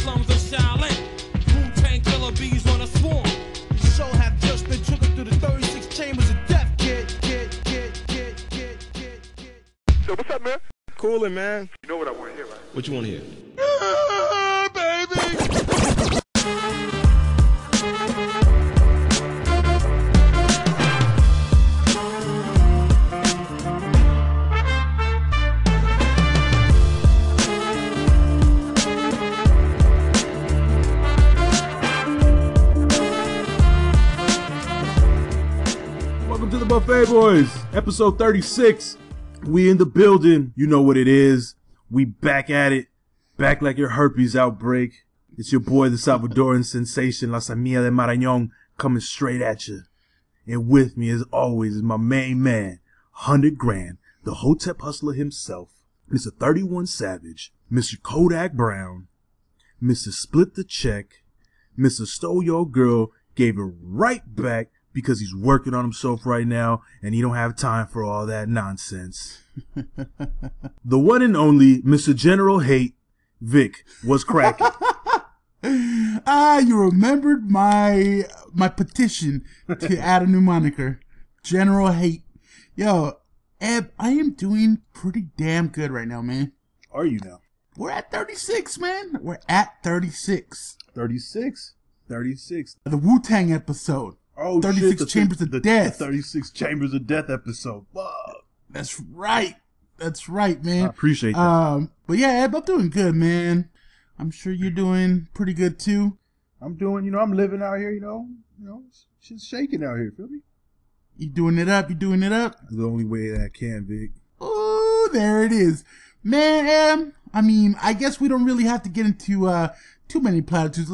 slums of Shaolin. Wu-Tang killer bees on a swarm. The show have just been triggered through the 36 chambers of death. Kid, kid, kid, kid, kid, kid, kid. So what's up, man? Coolin', man. You know what I want to hear, right? What you want to hear? Buffet Boys, episode 36. We in the building. You know what it is. We back at it. Back like your herpes outbreak. It's your boy, the Salvadoran sensation, La Samia de Marañón, coming straight at you. And with me, as always, is my main man, 100 grand, the Hotep hustler himself, Mr. 31 Savage, Mr. Kodak Brown, Mr. Split the Check, Mr. Stole Your Girl, gave it right back because he's working on himself right now and he don't have time for all that nonsense. the one and only Mr. General Hate, Vic, was cracking. Ah, you remembered my my petition to add a new moniker, General Hate. Yo, Eb, I am doing pretty damn good right now, man. Are you now? We're at 36, man. We're at 36. 36? 36. The Wu Tang episode. Oh, 36 shit, Chambers of the, Death. 36 Chambers of Death episode. Fuck. That's right. That's right, man. I appreciate that. Um, but yeah, Eb, I'm doing good, man. I'm sure you're doing pretty good too. I'm doing, you know, I'm living out here, you know, you know, shit's shaking out here, feel me? You doing it up? You doing it up? The only way that I can, Vic. Oh, there it is. Man, Em, I mean, I guess we don't really have to get into uh too many platitudes.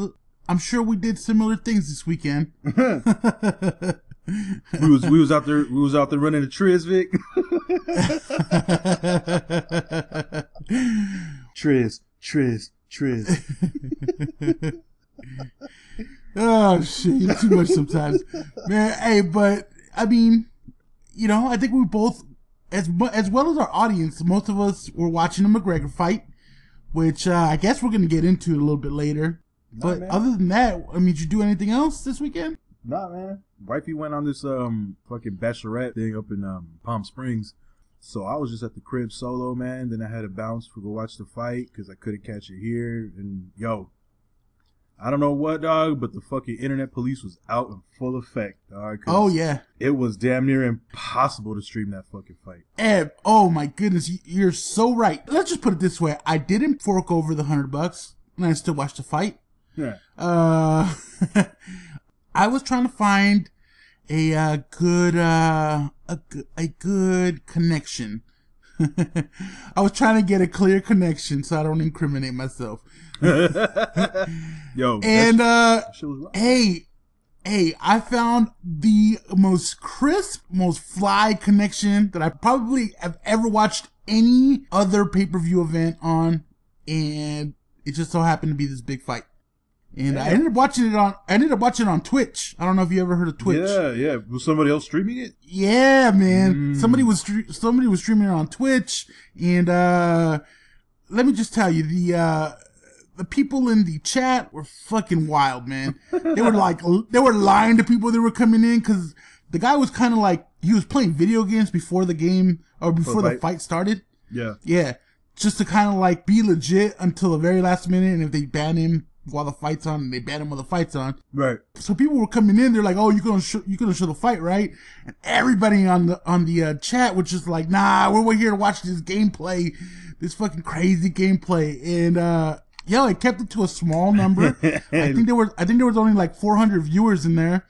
I'm sure we did similar things this weekend. We was we was out there we was out there running the triz, Vic. Triz, Triz, Triz. oh shit, you're too much sometimes, man. Hey, but I mean, you know, I think we both, as as well as our audience, most of us were watching the McGregor fight, which uh, I guess we're gonna get into a little bit later. But man. other than that, I mean, did you do anything else this weekend? Nah, man. Wifey went on this um fucking bachelorette thing up in um Palm Springs. So I was just at the crib solo, man. Then I had to bounce for go watch the fight because I couldn't catch it here. And yo, I don't know what dog, but the fucking internet police was out in full effect, dog. Oh yeah. it was damn near impossible to stream that fucking fight. Eb, oh my goodness, you're so right. Let's just put it this way: I didn't fork over the hundred bucks, and I still watched the fight. Yeah, Uh, I was trying to find a uh, good uh, a a good connection. I was trying to get a clear connection so I don't incriminate myself. yo, And uh, hey, hey, I found the most crisp, most fly connection that I probably have ever watched any other pay per view event on, and it just so happened to be this big fight. And I ended up watching it on. I ended up watching it on Twitch. I don't know if you ever heard of Twitch. Yeah, yeah. Was somebody else streaming it? Yeah, man. Mm. Somebody was somebody was streaming it on Twitch, and uh let me just tell you the uh the people in the chat were fucking wild, man. They were like they were lying to people that were coming in because the guy was kind of like he was playing video games before the game or before the fight. fight started. Yeah. Yeah, just to kind of like be legit until the very last minute, and if they ban him while the fight's on, and they ban him while the fight's on Right. so people were coming in. They're like, "Oh, you're gonna show, you're gonna show the fight, right?" And everybody on the on the uh, chat was just like, "Nah, we're, we're here to watch this gameplay, this fucking crazy gameplay." And uh, yeah, I kept it to a small number. I think there was I think there was only like 400 viewers in there,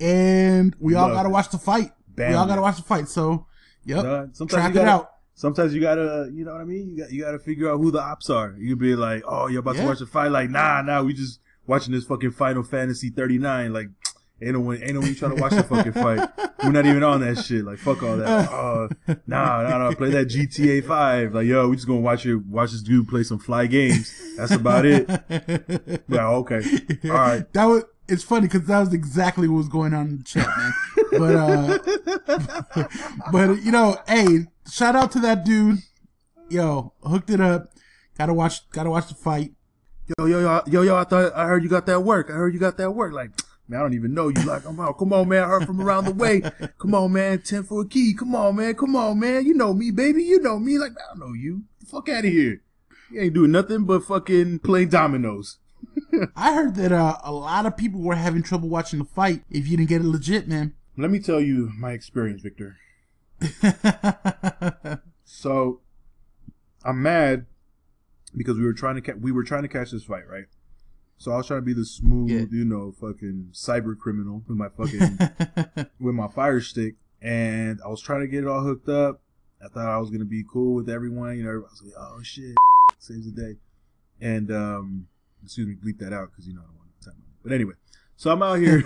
and we all Love got to it. watch the fight. we all got to watch the fight. So, yep, sometimes track it gotta, out. Sometimes you gotta, you know what I mean. You got you gotta figure out who the ops are. You be like, oh, you're about Yeah. to watch a fight. Like, nah, nah, we just watching this fucking Final Fantasy 39. Like, ain't no one, ain't no one trying to watch the fucking fight. We're not even on that shit. Like, fuck all that. Oh, nah, nah, nah. Play that GTA 5. Like, yo, we just gonna watch you watch this dude play some fly games. That's about it. Yeah, okay, all right. That was it's funny because that was exactly what was going on in the chat, man. But uh, but you know, hey, shout out to that dude. Yo, hooked it up. Gotta watch. Gotta watch the fight. yo, yo, yo, yo, yo, I thought I heard you got that work. I heard you got that work. Like, man, I don't even know you. Like, I'm out. Come on, man. I heard from around the way. Come on, man. Ten for a key. Come on, man. Come on, man. You know me, baby. You know me. Like, I don't know you. Fuck out of here. You ain't doing nothing but fucking playing dominoes. I heard that uh, a lot of people were having trouble watching the fight if you didn't get it legit, man. Let me tell you my experience, Victor. So I'm mad because we were trying to ca- we were trying to catch this fight, right? So I was trying to be the smooth, Yeah. you know, fucking cyber criminal with my fucking with my fire stick, and I was trying to get it all hooked up. I thought I was gonna be cool with everyone, you know. Everybody was like, "Oh shit, saves the day," and um, excuse me, bleep that out because you know I don't want to time. But anyway, so I'm out here.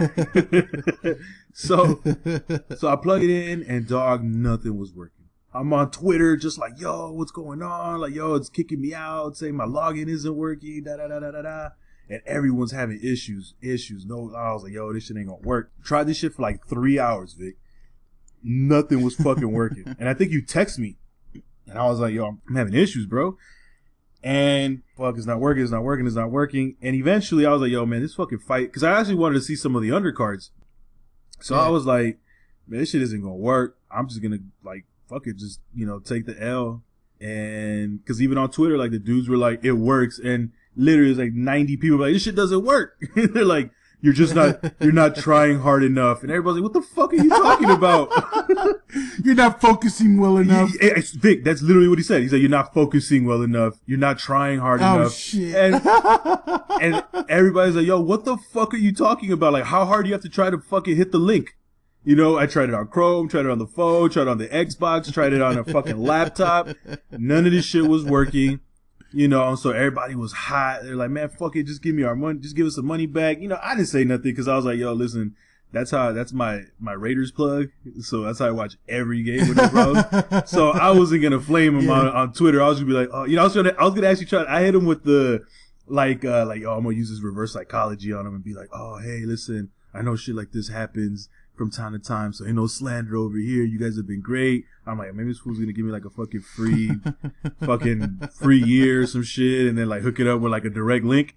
so so I plug it in, and dog, nothing was working. I'm on Twitter, just like, yo, what's going on? Like, yo, it's kicking me out, saying my login isn't working, da da da da da da. And everyone's having issues, issues. No, I was like, yo, this shit ain't gonna work. Tried this shit for like three hours, Vic. Nothing was fucking working. and I think you text me, and I was like, yo, I'm having issues, bro. And fuck, it's not working, it's not working, it's not working. And eventually, I was like, yo, man, this fucking fight, because I actually wanted to see some of the undercards. So I was like, man, this shit isn't gonna work. I'm just gonna like fuck it, just you know take the L. And because even on Twitter, like the dudes were like, it works, and literally it's like 90 people like, this shit doesn't work. They're like, you're just not, you're not trying hard enough. And everybody's like, what the fuck are you talking about? You're not focusing well enough. Yeah, it's- Vic, that's literally what he said. He said, you're not focusing well enough. You're not trying hard Oh enough. shit! And and everybody's like, yo, what the fuck are you talking about? Like, how hard do you have to try to fucking hit the link? You know, I tried it on Chrome, tried it on the phone, tried it on the Xbox, tried it on a fucking laptop. None of this shit was working. You know, so everybody was hot. They're like, man, fuck it, just give me our money, just give us the money back. You know, I didn't say nothing because I was like, yo, listen, that's how, that's my, my Raiders plug. So that's how I watch every game with the bros. so I wasn't gonna flame him on, on Twitter. I was gonna be like, oh, you know, I was gonna, I was gonna actually try. I hit him with the, like, uh, like, oh, I'm gonna use this reverse psychology on him and be like, oh, hey, listen, I know shit like this happens from time to time, so ain't no slander over here. You guys have been great. I'm like, maybe this fool's gonna give me like a fucking free, fucking free year or some shit, and then like hook it up with like a direct link.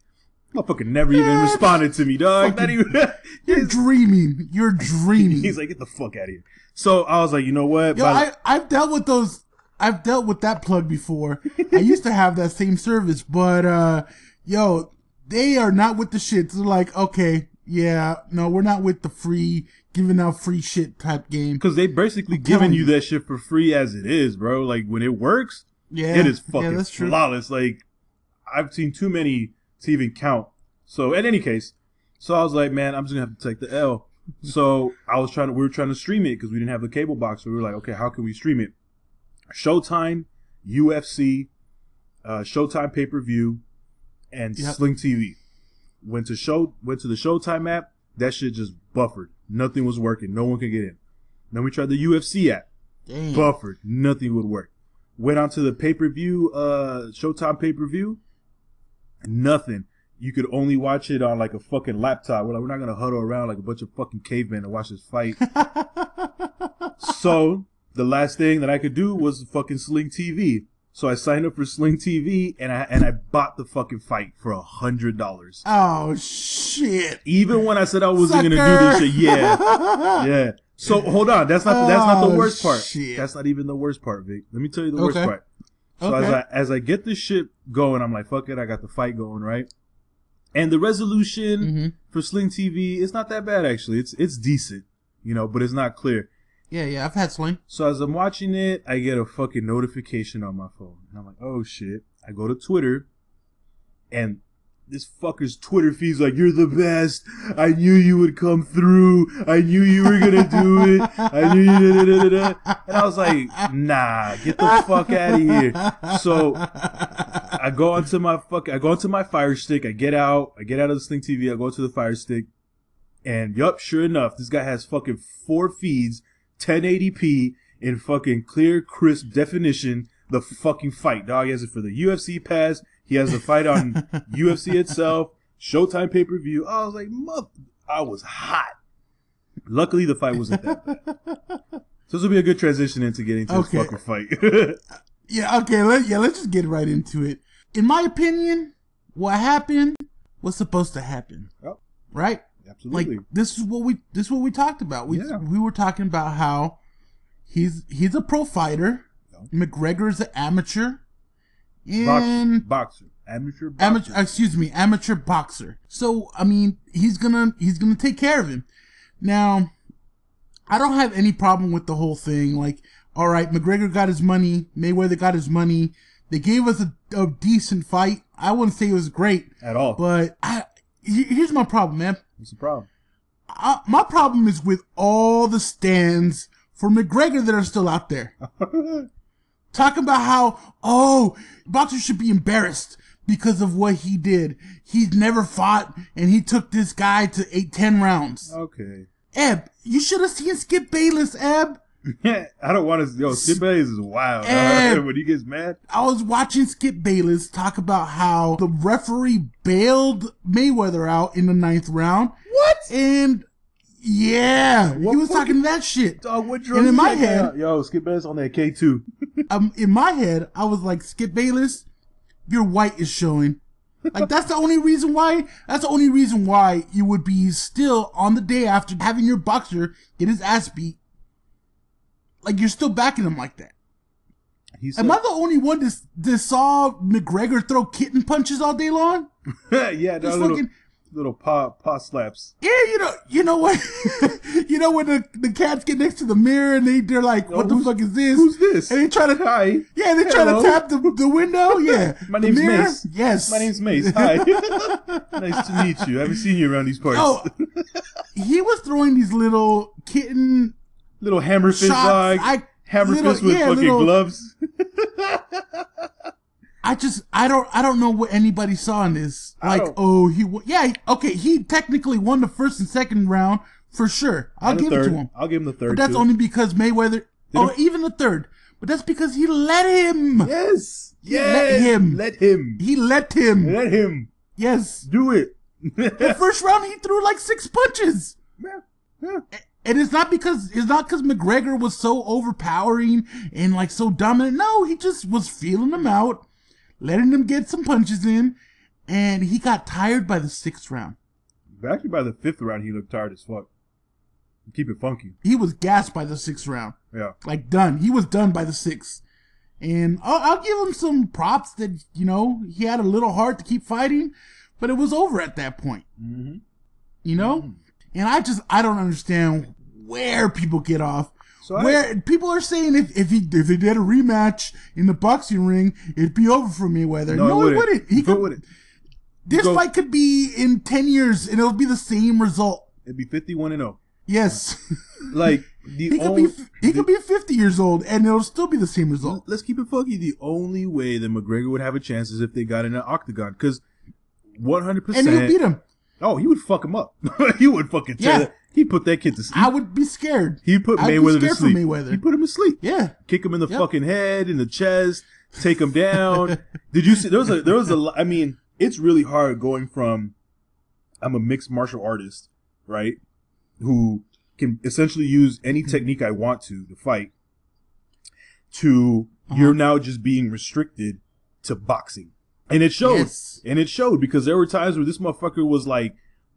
Motherfucker never even responded to me, dog. Not even. You're dreaming. You're dreaming. He's like, get the fuck out of here. So I was like, you know what? Yo, By- I, I've dealt with those. I've dealt with that plug before. I used to have that same service, but uh, yo, they are not with the shit. They're like, okay, yeah, no, we're not with the free giving out free shit type game. Because they basically telling giving you you. that shit for free as it is, bro. Like when it works, Yeah, it is yeah, fucking true. flawless. Like I've seen too many to even count. So in any case, so I was like, man, I'm just gonna have to take the L. So I was trying to, we were trying to stream it because we didn't have the cable box. So we were like, okay, how can we stream it? Showtime, UFC, uh, Showtime pay per view, and Yep. Sling TV. Went to show, went to the Showtime app. That shit just buffered. Nothing was working. No one could get in. Then we tried the UFC app Damn. buffered. Nothing would work. Went on to the pay per view, uh, Showtime pay per view. Nothing. You could only watch it on like a fucking laptop. We're like, we're not gonna huddle around like a bunch of fucking cavemen to watch this fight. so the last thing that I could do was fucking Sling TV. So I signed up for Sling TV and I and I bought the fucking fight for a hundred dollars. Oh shit! Even when I said I wasn't gonna do this shit, yeah. Yeah. So hold on, that's not that's not the Oh, worst part. shit. That's not even the worst part, Vic. Let me tell you the worst Okay. part. So as I as I get this shit going, I'm like, fuck it, I got the fight going, right? And the resolution Mhm. for Sling TV, it's not that bad actually. It's it's decent, you know, but it's not clear. Yeah, yeah, I've had Sling. So as I'm watching it, I get a fucking notification on my phone. And I'm like, oh shit. I go to Twitter and this fucker's Twitter feed's like, you're the best. I knew you would come through. I knew you were gonna do it. I knew you da, da, da, da. And I was like, nah, get the fuck out of here. So I go onto my fuck I go onto my fire stick, I get out, I get out of the Sling TV, I go to the fire stick, and yup, sure enough, this guy has fucking four feeds, 1080p in fucking clear, crisp definition. The fucking fight, dog. He has it for the UFC pass. He has the fight on UFC itself, Showtime pay per view. I was like, mother, I was hot. Luckily, the fight wasn't that bad. So this will be a good transition into getting to Okay. this fucking fight. Yeah, okay, let, yeah, let's just get right into it. In my opinion, what happened was supposed to happen, right? Absolutely. Like this is what we this is what we talked about. We Yeah. we were talking about how he's he's a pro fighter. McGregor's an amateur. And boxer, boxer, amateur boxer. amateur excuse me amateur boxer so i mean he's gonna he's gonna take care of him now i don't have any problem with the whole thing like all right mcgregor got his money mayweather got his money they gave us a, a decent fight i wouldn't say it was great at all. but I, here's my problem man What's the problem? I, my problem is with all the stands for mcgregor that are still out there talking about how oh boxers should be embarrassed because of what he did he's never fought and he took this guy to eight ten rounds okay. eb you should have seen skip bayless eb I don't want to. Yo, Skip Bayless is wild. When he gets mad, i was watching skip bayless talk about how the referee bailed mayweather out in the ninth round what? and yeah he was fucking- talking that shit Dog, what And in my head- guy? yo, Skip Bayless on that K two. um, in my head, I was like, Skip Bayless, your white is showing. Like that's the only reason why. That's the only reason why you would be still on the day after having your boxer get his ass beat. Like you're still backing him like that. He said, Am I the only one that, that saw McGregor throw kitten punches all day long? yeah, that Just little fucking little paw paw slaps. yeah, you know, you know what, you know when the, the cats get next to the mirror and they they're like, what the fuck is this? Who's this? And they try to Hi. Yeah, they try to tap the, the window. Yeah, My name's. Mace. Yes, My name's Mace. Hi. nice to meet you. I haven't seen you around these parts. Oh, he was throwing these little kitten little hammer fist shots. dog. I hammer little- fist with yeah, fucking little- gloves. I just I don't I don't know what anybody saw in this. Like, oh, he yeah, okay, he technically won the first and second round for sure. I'll give third. it to him. I'll give him the third. But that's too. only because Mayweather. Oh, him- even the third. But that's because he let him. Yes. Yes. Let him. Let him. He let him. Let him Yes. do it. The first round, he threw like six punches. Yeah, yeah. And it's not because it's not because McGregor was so overpowering and like so dominant. No, he just was feeling him out, letting him get some punches in, and he got tired by the sixth round. Actually, by the fifth round, he looked tired as fuck. Keep it funky. He was gassed by the sixth round, Yeah. like done. He was done by the sixth, and I'll, I'll give him some props that you know he had a little heart to keep fighting, but it was over at that point. Mm-hmm. You know, and I just I don't understand where people get off. So I- Where people are saying if if he if they did a rematch in the boxing ring, it'd be over for Mayweather. No, it wouldn't. He could, wouldn't. this Go- fight could be in ten years and it'll be the same result. It'd be fifty-one and zero. Yes, Like the he could only, be he could be fifty years old and it'll still be the same result. Let's keep it funky. The only way that McGregor would have a chance is if they got in an octagon, because one hundred percent, And he'll beat him. Oh, he would fuck him up. he would fucking tear Yeah. He put that kid to sleep. I would be scared. he put I'd be Mayweather to sleep. Mayweather. He put him to sleep. Yeah, Kick him in the Yep. fucking head, in the chest, take him down. Did you see? There was a there was a. I mean, it's really hard going from. I'm a mixed martial artist, right? Who can essentially use any technique I want to to fight. To Uh-huh. you're now just being restricted to boxing, and it showed. Yes. And it showed because there were times where this motherfucker was like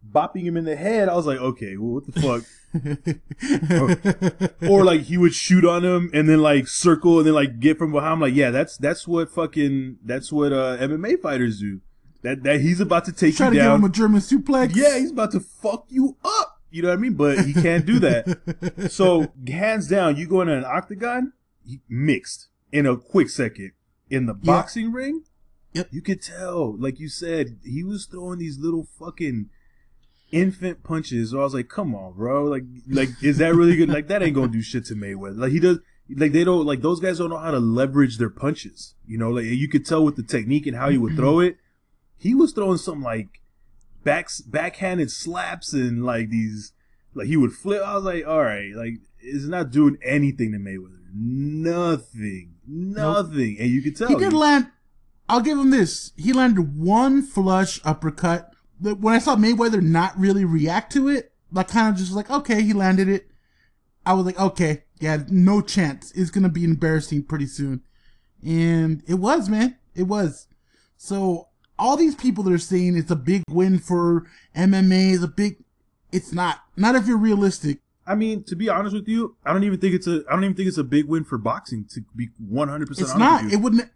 bopping him in the head. I was like, okay, well, what the fuck? or like he would shoot on him and then like circle and then like get from behind. I'm like, yeah, that's that's what fucking that's what uh, MMA fighters do. That that he's about to take try you to give him a German suplex. yeah, he's about to fuck you up. You know what I mean? But he can't do that. so hands down, you go in an octagon, he- mixed in a quick second. In the Yeah. boxing ring, Yep. you could tell, like you said, he was throwing these little fucking infant punches. So I was like, come on, bro. Like, like, is that really good? Like, that ain't gonna do shit to Mayweather. Like, he does. Like, they don't. Like, those guys don't know how to leverage their punches. You know, like you could tell with the technique and how he would throw it. He was throwing some like backs backhanded slaps and like these. Like he would flip. I was like, all right, like it's not doing anything to Mayweather. Nothing, nothing. And you could tell He did land. I'll give him this. He landed one flush uppercut. The- When I saw Mayweather not really react to it, like kind of just like, okay, he landed it. I was like, okay, yeah, no chance. It's gonna be embarrassing pretty soon, and it was, man. It was. So all these people that are saying it's a big win for MMA is a big. It's not. Not if you're realistic. I mean, to be honest with you, I don't even think it's a. I don't even think it's a big win for boxing. To be one hundred percent It's not. It wouldn't.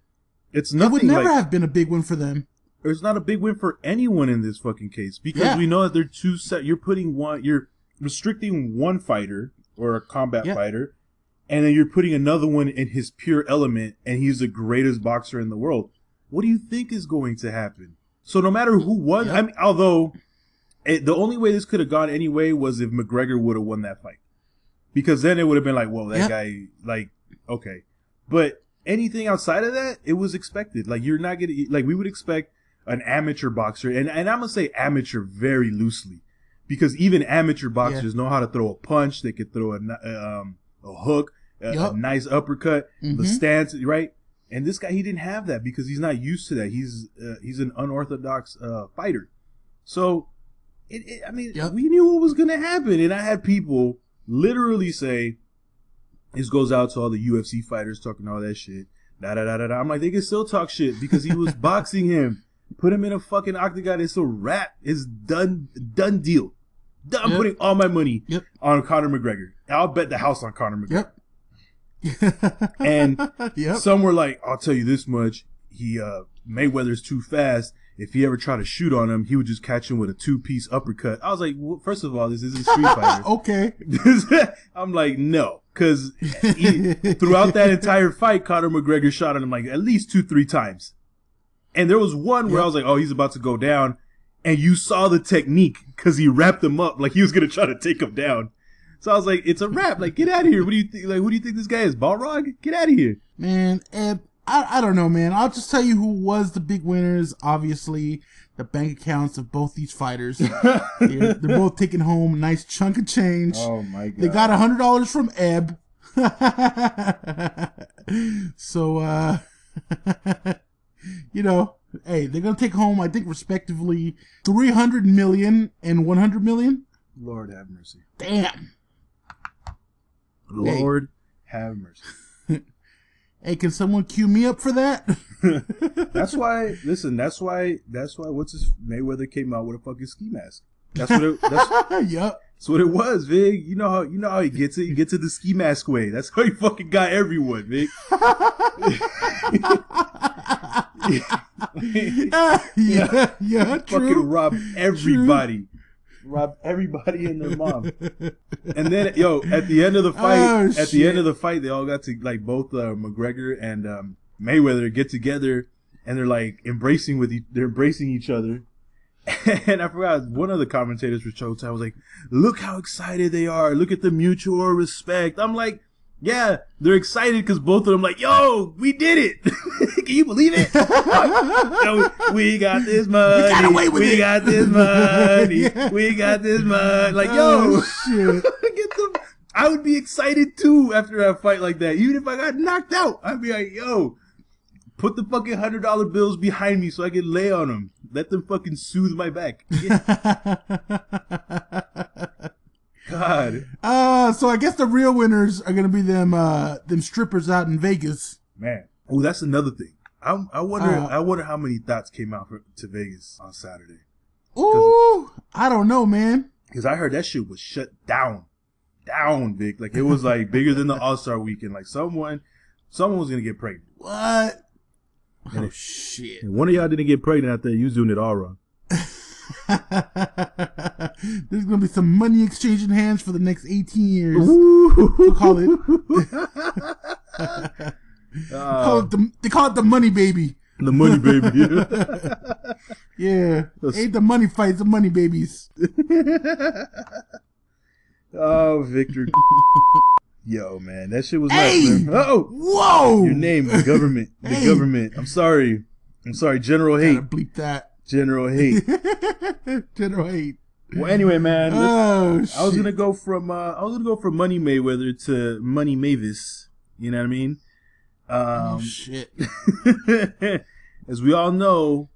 it's It nothing would never like. have been a big win for them. It's not a big win for anyone in this fucking case because Yeah. we know that they're two set. You're putting one. You're restricting one fighter or a combat Yeah. fighter, and then you're putting another one in his pure element, and he's the greatest boxer in the world. What do you think is going to happen? So no matter who won, Yep. I mean, although it, the only way this could have gone anyway was if McGregor would have won that fight, because then it would have been like, whoa, that guy, like, okay, but anything outside of that, it was expected. Like you're not gonna like we would expect an amateur boxer, and and I'm gonna say amateur very loosely, because even amateur boxers know how to throw a punch. They could throw a um a hook, a, a nice uppercut, the Mhm. stance, right? And this guy, he didn't have that because he's not used to that. He's uh, he's an unorthodox uh, fighter. So, it, it, I mean, Yep. we knew what was gonna happen, and I had people literally say, "This goes out to all the UFC fighters talking all that shit." Da da da da. da. I'm like, they can still talk shit because he was boxing him. Put him in a fucking octagon. It's a wrap. It's done. Done deal. I'm Yep. putting all my money Yep. on Conor McGregor. I'll bet the house on Conor McGregor. Yep. And yep. Some were like, I'll tell you this much. He uh Mayweather's too fast. If he ever tried to shoot on him, he would just catch him with a two piece uppercut. I was like, well, first of all, this isn't Street Fighter. okay. I'm like, no, because throughout that entire fight, Conor McGregor shot at him like at least two, three times. And there was one where Yep. I was like, oh, he's about to go down. And you saw the technique because he wrapped him up like he was going to try to take him down. So I was like, it's a wrap. Like, get out of here. What do you think? Like, who do you think this guy is? Balrog? Get out of here. Man, Eb, I, I don't know, man. I'll just tell you who was the big winners. Obviously, the bank accounts of both these fighters. they're, they're both taking home a nice chunk of change. Oh my god. They got a hundred dollars from Eb. so uh you know, hey, they're gonna take home, I think respectively, three hundred million and one hundred million. Lord have mercy. Damn. Lord have mercy. Hey, can someone cue me up for that? That's why. Listen. That's why. That's why. What's his Mayweather came out with a fucking ski mask. That's what. It, that's, yep. That's what it was, Vig. You know how. You know how he gets it. He gets it the ski mask way. That's how he fucking got everyone, Vig. yeah, yeah, fucking true. robbed everybody. Robbed everybody and their mom. And then, yo, at the end of the fight, Oh, at the end of the fight, they all got to like both uh, McGregor and um, Mayweather get together, and they're like embracing with each, they're embracing each other. And I forgot one of the commentators for Showtime was like, "Look how excited they are! Look at the mutual respect." I'm like, "Yeah, they're excited because both of them like, yo, we did it! Can you believe it? Yo, we got this money. got away with we it." got this money. Yeah. We got this money. Like, yo, Oh, shit. get them. I would be excited too after a fight like that. Even if I got knocked out, I'd be like, yo, put the fucking hundred dollar bills behind me so I can lay on them. Let them fucking soothe my back. God, uh, so I guess the real winners are gonna be them uh them strippers out in Vegas. man. Oh, that's another thing. I, I wonder. Uh, I wonder how many thoughts came out for, to Vegas on Saturday. Ooh, I don't know, man. Because I heard that shit was shut down, down, Vic. Like it was like bigger than the All Star Weekend. Like someone, someone was gonna get pregnant. What? And Oh if- shit. One of y'all didn't get pregnant out there. You doing it all wrong. There's gonna be some money exchanging hands for the next 18 years. We'll call it. call Uh, it the, they call it the money baby. the money, baby. Yeah, That's- ain't the money fights, the money babies. oh, Victor. Yo, man, that shit was Hey! nuts. Oh, Whoa! your name, the government, the Hey! government. I'm sorry. I'm sorry, General Hate. Gotta bleep that. General Hate. General hate. well, anyway, man, Oh! I was gonna go from uh, I was gonna go from Money Mayweather to Money Mavis. You know what I mean? oh Um, shit! as we all know,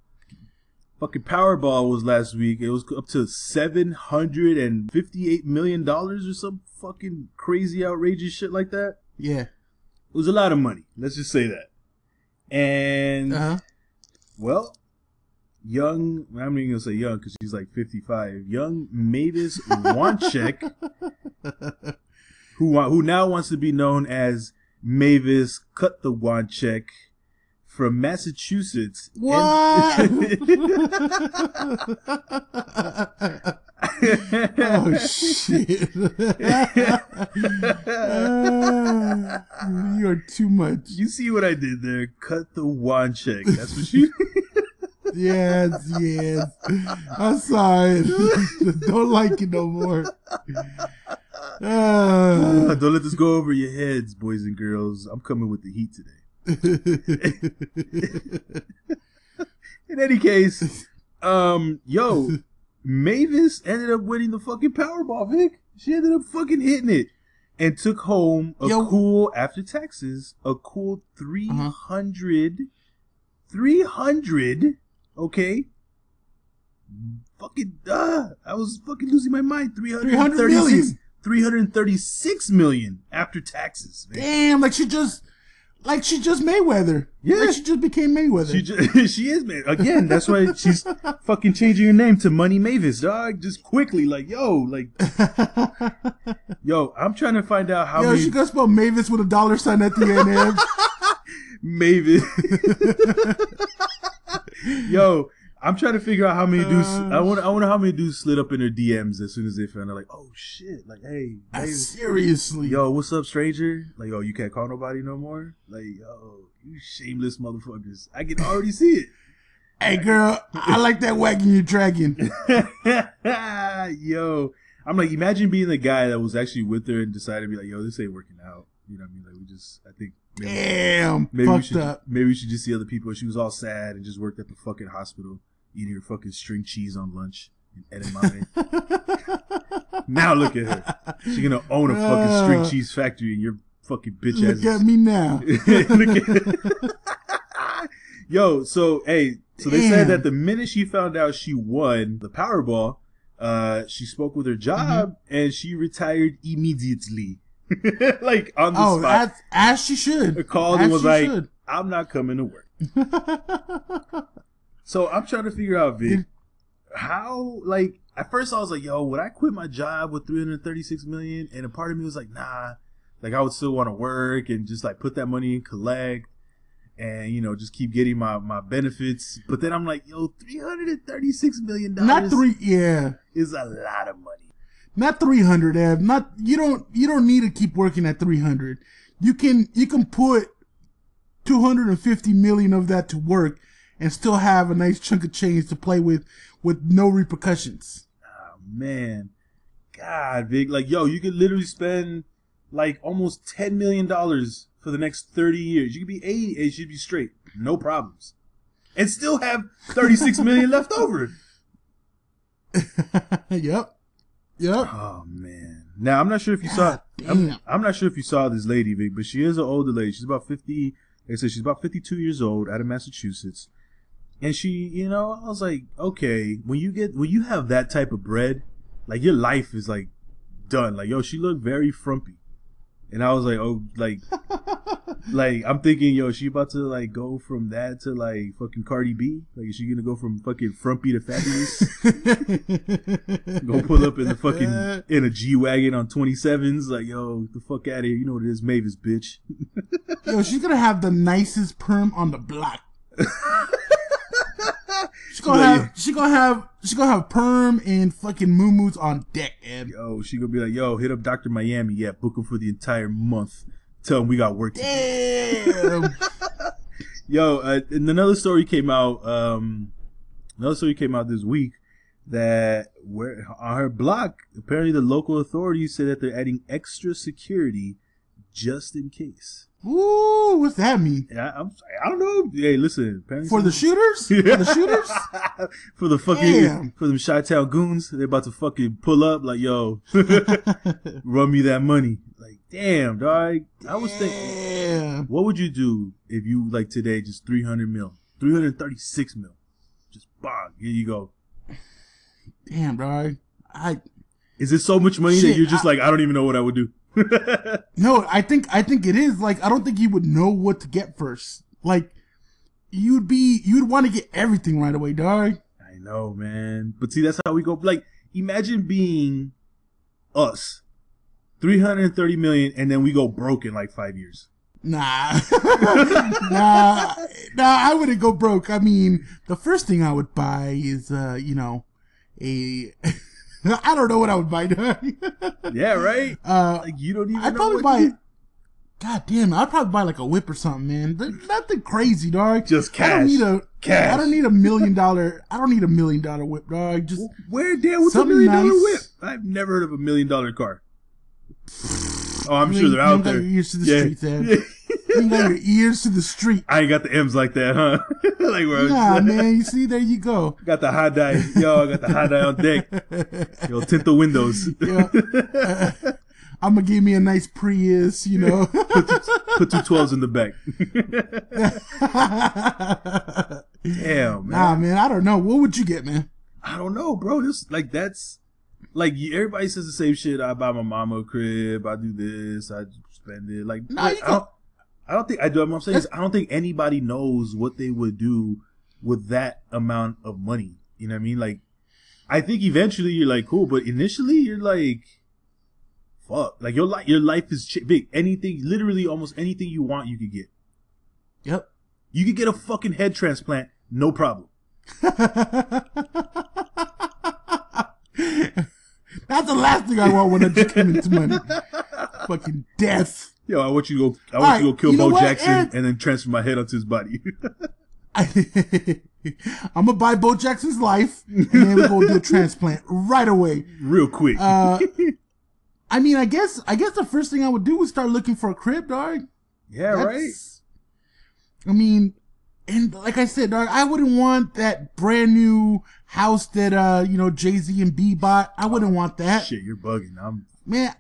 fucking Powerball was last week. It was up to seven hundred and fifty-eight million dollars or some fucking crazy, outrageous shit like that. Yeah. It was a lot of money. Let's just say that. And Uh huh. well, young. I'm not even gonna say young because she's like 55. Young Mavis Wanczyk, who who now wants to be known as Mavis Cut the Wanczyk from Massachusetts. What? oh shit! Ah, you are too much. you see what I did there? Cut the Wanczyk. That's what you. Yes, yes. I saw it. Don't like it no more. Ah. Don't let this go over your heads, boys and girls. I'm coming with the heat today. In any case, um, yo, Mavis ended up winning the fucking Powerball, Vic. She ended up fucking hitting it and took home a Yo. cool, after taxes, a cool 300, 300, okay? Fucking, uh, I was fucking losing my mind. 336, million. 336 million after taxes. man. Damn, like she just, like she just Mayweather. Yeah. like she just became Mayweather. She just, she is man. Again, that's why she's fucking changing her name to Money Mavis, dog. Just quickly, like yo, like yo. I'm trying to find out how Yo, many she could spell Mavis with a dollar sign at the end. Mavis. yo, I'm trying to figure out how many dudes. Uh, I want. I wonder how many dudes slid up in their DMs as soon as they found out. Like, oh shit, like hey. Seriously, Yo, what's up, stranger? Like, yo, you can't call nobody no more. Like, yo, you shameless motherfuckers. I can already see it. Hey, girl, I like that wagon you're dragging. yo, I'm like, imagine being the guy that was actually with her and decided to be like, yo, this ain't working out. You know what I mean? Like, we just, I think maybe, Damn, maybe we fucked should, up. maybe we should just see other people. She was all sad and just worked at the fucking hospital, eating her fucking string cheese on lunch in edamame. now look at her. She's gonna own a fucking string Uh, cheese factory, and your fucking bitch ass. Look at me now. Look at- Yo, so hey, so they said that the minute she found out she won the Powerball, uh, she spoke with her job Mm-hmm. and she retired immediately, like on the Oh, spot. as, as she should. called as and was like, should. "I'm not coming to work." So I'm trying to figure out, Vic, mm-hmm. how like at first I was like, "Yo, would I quit my job with 336 million?" And a part of me was like, "Nah." Like I would still want to work and just like put that money in collect and you know just keep getting my my benefits. But then I'm like, "Yo, 336 million dollars Not three. Yeah, is a lot of money." not three hundred. Ev. Not you don't you don't need to keep working at three hundred. You can you can put two hundred and fifty million of that to work and still have a nice chunk of change to play with with no repercussions. Oh man, God, Vic, like yo, you could literally spend like almost ten million dollars for the next thirty years. You could be eighty, and she'd be straight, no problems, and still have thirty six million left over. yep. Yep. Oh man. Now I'm not sure if you saw. God I'm, damn. I'm not sure if you saw this lady, Vic, but she is an older lady. She's about fifty. Like I said, she's about fifty two years old, out of Massachusetts. And she, you know, I was like, okay, when you get when you have that type of bread, like your life is like done. Like, yo, she looked very frumpy. And I was like, oh, like, like I'm thinking, yo, she about to like go from that to like fucking Cardi B. Like, is she gonna go from fucking frumpy to fabulous? Go pull up in the fucking in a G wagon on 27s. Like, yo, the fuck out of here. You know what it is, Mavis, bitch. Yo, she's gonna have the nicest perm on the block. She's gonna Like, have she gonna have she gonna have perm and fucking moo on deck, Ed. Yo, she gonna be like, yo, hit up Dr. Miami. Yeah, book him for the entire month. Tell him we got work. Damn. Yo, uh, and another story came out. Um, another story came out this week that where on her block, apparently the local authorities say that they're adding extra security just in case. Ooh, what's that mean? Yeah, I'm, I don't know. Hey, listen, For the shooters? For the shooters? for the fucking Damn. for them Chi-Town goons, they're about to fucking pull up like, yo, run me that money. Like, damn, dog. I was thinking, what would you do if you like today just three hundred mil, three hundred thirty six mil, just bang, here you go. Damn, dog. I Is it so much money that you're just I- like, I don't even know what I would do? no, I think I think it is like I don't think you would know what to get first. Like you'd be you'd want to get everything right away, dog. I know, man. But see, that's how we go. Like, imagine being us, three hundred thirty million, and then we go broke in like five years. Nah, nah, nah. I wouldn't go broke. I mean, the first thing I would buy is, uh, you know, a. I don't know what I would buy. Yeah, right. uh, Like you don't even. I'd know probably what buy. do. God damn, it! I'd probably buy like a whip or something, man. Th- Nothing crazy, dog. Just I don't cash. need a. Cash. I don't need a million dollar. I don't need a million dollar whip, dog. Just Where damn what's a million dollar nice. whip? I've never heard of a million dollar car. Oh, I'm you sure they're out there. ears to the Yeah. streets, Ed. You got your ears to the street. I ain't got the M's like that, huh? like where Nah, man. You see, there you go. got the high dye. Yo, I got the high dye on deck. Yo, tint the windows. Yeah. Uh, uh, I'm gonna give me a nice Prius, you know. Put two twelves in the back. Damn, man. nah, man. I don't know. What would you get, man? I don't know, bro. This like that's like everybody says the same shit. I buy my mama a crib. I do this. I spend it. Like Nah, like, I don't. I don't think I do. What I'm saying is I don't think anybody knows what they would do with that amount of money. You know what I mean? Like, I think eventually you're like cool, but initially you're like, fuck. Like your life, your life is ch- big. Anything, literally, almost anything you want, you could get. Yep. You could get a fucking head transplant, no problem. That's the last thing I want when I just came into money. Fucking death. Yo, I want you to go. I want Alright, you to go kill you know Bo what, Jackson Ed? and then transfer my head onto his body. I'm gonna buy Bo Jackson's life, and then we're gonna do a transplant right away. Real quick. Uh, I mean, I guess, I guess the first thing I would do is start looking for a crib, dog. yeah, right. I mean, and like I said, dog, I wouldn't want that brand new house that uh, you know, Jay Z and B bought. I wouldn't want that, Shit, you're bugging. I'm. man.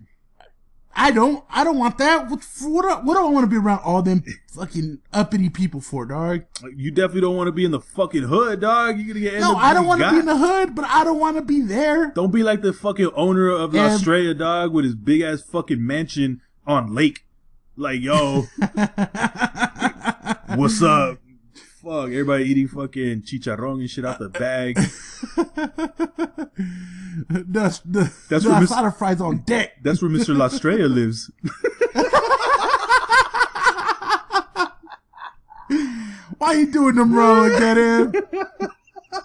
I don't, I don't want that. What, what, do- what do I want to be around all them fucking uppity people for, dog? You definitely don't want to be in the fucking hood, dog. You're gonna get. No, I don't want to be in the hood, but I don't want to be there. Don't be like the fucking owner of Yeah. Australia, dog, with his big ass fucking mansion on lake. Like, yo, what's up? Fuck, everybody eating fucking chicharrón and shit out the bag. the, the, That's the where Miss- asada fries on deck. That's where Mr. Lastrea lives. Why you doing them wrong that, Ed?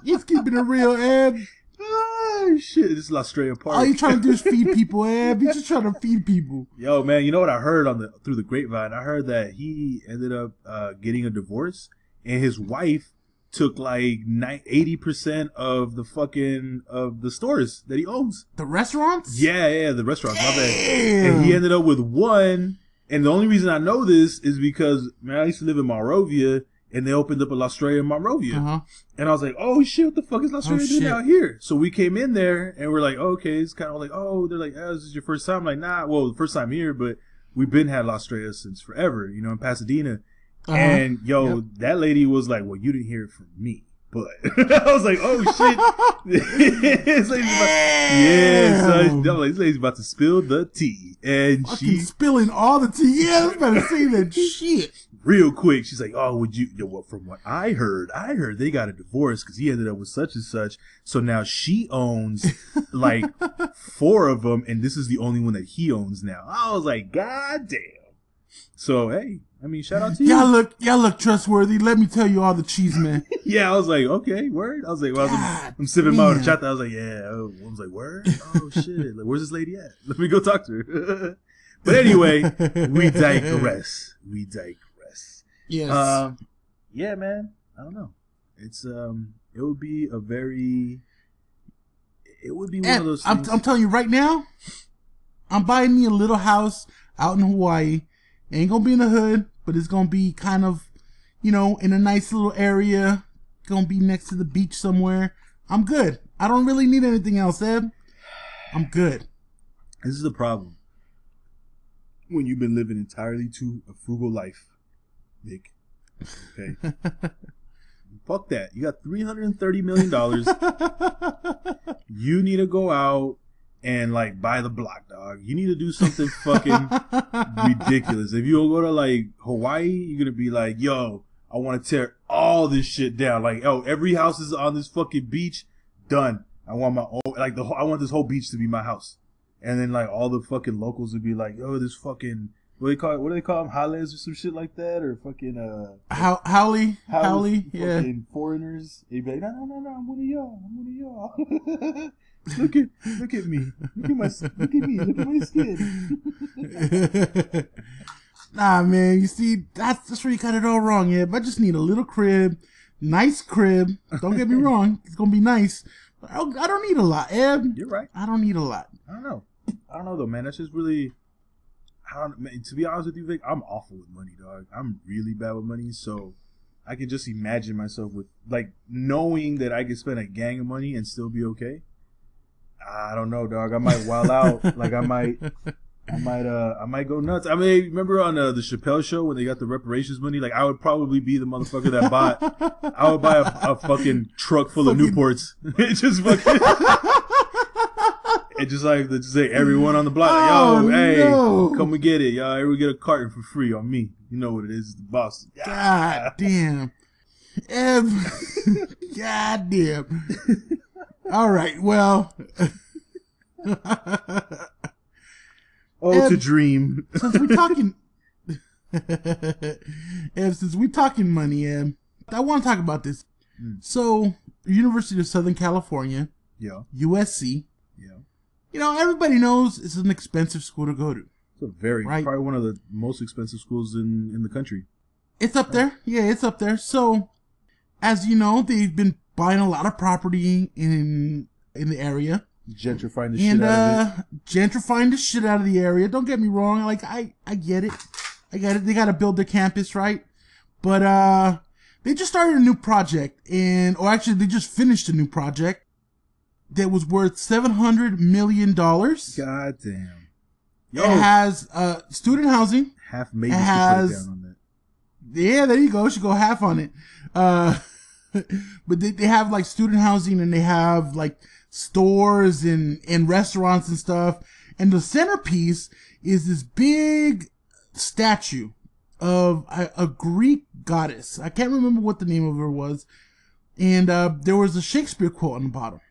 He's keeping it real, Ed. oh shit, this is Lastrea Park. All you trying to do is feed people, Ed. You just trying to feed people. Yo, man, you know what I heard on the through the grapevine? I heard that he ended up uh, getting a divorce, and his wife took like eighty percent of the fucking of the stores that he owns. The restaurants? Yeah, yeah, the restaurants. My bad. And he ended up with one. And the only reason I know this is because man, I used to live in Monrovia, and they opened up a Australia in Monrovia. Uh-huh. And I was like, oh shit, what the fuck is Australia Oh, doing shit. out here? So we came in there and we're like, oh, okay, it's kind of like, oh, they're like, oh, this is your first time. I'm like, nah, well, the first time here, but we've been had Australia since forever, you know, in Pasadena. Uh-huh. And yo, Yep. that lady was like, well, you didn't hear it from me. But I was like, oh shit. this lady's about, yeah, son. I'm like, this lady's about to spill the tea. And Fucking she, spilling all the tea. Yeah, I was about to say that shit. real quick. She's like, "Oh, would you?" Yo, well, from what I heard, I heard they got a divorce because he ended up with such and such. So now she owns like four of them, and this is the only one that he owns now. I was like, "God damn!" So hey, I mean, shout out to you. Y'all look, y'all look trustworthy. Let me tell you all the cheese, man. yeah, I was like, okay, word. I was like, well, I I'm sipping my horchata. I was like, yeah. Oh, I was like, word. Oh shit, like, where's this lady at? Let me go talk to her. but anyway, we digress. We digress. Yes. Um, yeah, man. I don't know. It's um, it would be a very, it would be one of And those I'm. I'm telling you right now, I'm buying me a little house out in Hawaii. Ain't gonna be in the hood, but it's gonna be kind of, you know, in a nice little area. Gonna be next to the beach somewhere. I'm good. I don't really need anything else, Ed. I'm good. this is the problem. When you've been living entirely to a frugal life, Nick. Okay. Fuck that. You got three hundred and thirty million dollars. you need to go out and like buy the block, dog. You need to do something fucking ridiculous. If you go to like Hawaii, you're gonna be like, yo, I want to tear all this shit down. Like, oh, every house is on this fucking beach. Done. I want my own, like the whole, I want this whole beach to be my house. And then like all the fucking locals would be like, oh, this fucking what do they call it? What do they call them? Highlands or some shit like that, or fucking uh, How haole, haole, yeah. foreigners. They'd be like, no, no, no, no, I'm one of y'all. I'm one of y'all. look at, look at me. Look at my, look at me. Look at my skin. nah, man. You see, that's that's where you got it all wrong. Yeah, but I just need a little crib, nice crib. Don't get me wrong, it's gonna be nice. But I don't, I don't need a lot, Eb. You're right. I don't need a lot. I don't know. I don't know though, man. That's just really. I don't. Man, to be honest with you, Vic, I'm awful with money, dog. I'm really bad with money, so I can just imagine myself with like knowing that I could spend a gang of money and still be okay. I don't know, dog. I might wild out. like I might. I might uh I might go nuts. I mean, remember on uh, the Chappelle show when they got the reparations money? Like I would probably be the motherfucker that bought. I would buy a, a fucking truck full of Newports. it just fucking. it just like just say everyone on the block. Like, Oh, Yo, hey, no. come and get it, y'all. Everyone get a carton for free on me. You know what it is, the boss. God damn. Eb. God damn. All right. Well. Oh, Eb- to dream. since we're talking, Eb, since we're talking money, Eb, I want to talk about this. Hmm. So, University of Southern California, yeah, USC. yeah. You know, everybody knows it's an expensive school to go to. It's a very Right. probably one of the most expensive schools in in the country. It's up there. Yeah, it's up there. So, as you know, they've been buying a lot of property in in the area. Gentrifying the shit and out of it. uh gentrifying the shit out of the area. Don't get me wrong, like I I get it. I get it. They got to build their campus, right? But uh they just started a new project and or actually they just finished a new project that was worth 700 million dollars. God damn. Yo, has uh student housing. half maybe it should put down on that. Yeah, there you go. Should go half on it. Uh, but they, they have like student housing and they have like stores and, and restaurants and stuff. And the centerpiece is this big statue of a, a Greek goddess. I can't remember what the name of her was. And uh, there was a Shakespeare quote on the bottom.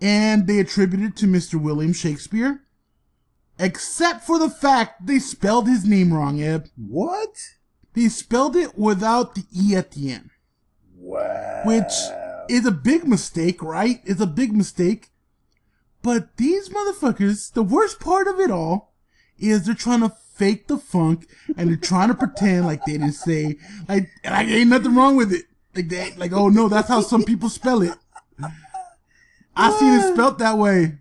And they attributed it to Mr. William Shakespeare. Except for the fact they spelled his name wrong, Eb. What? They spelled it without the E at the end, Wow. which is a big mistake, right? It's a big mistake. But these motherfuckers, the worst part of it all is they're trying to fake the funk and they're trying to pretend like they didn't say, like, like ain't nothing wrong with it. Like that, like, oh no, that's how some people spell it. I seen it spelt that way.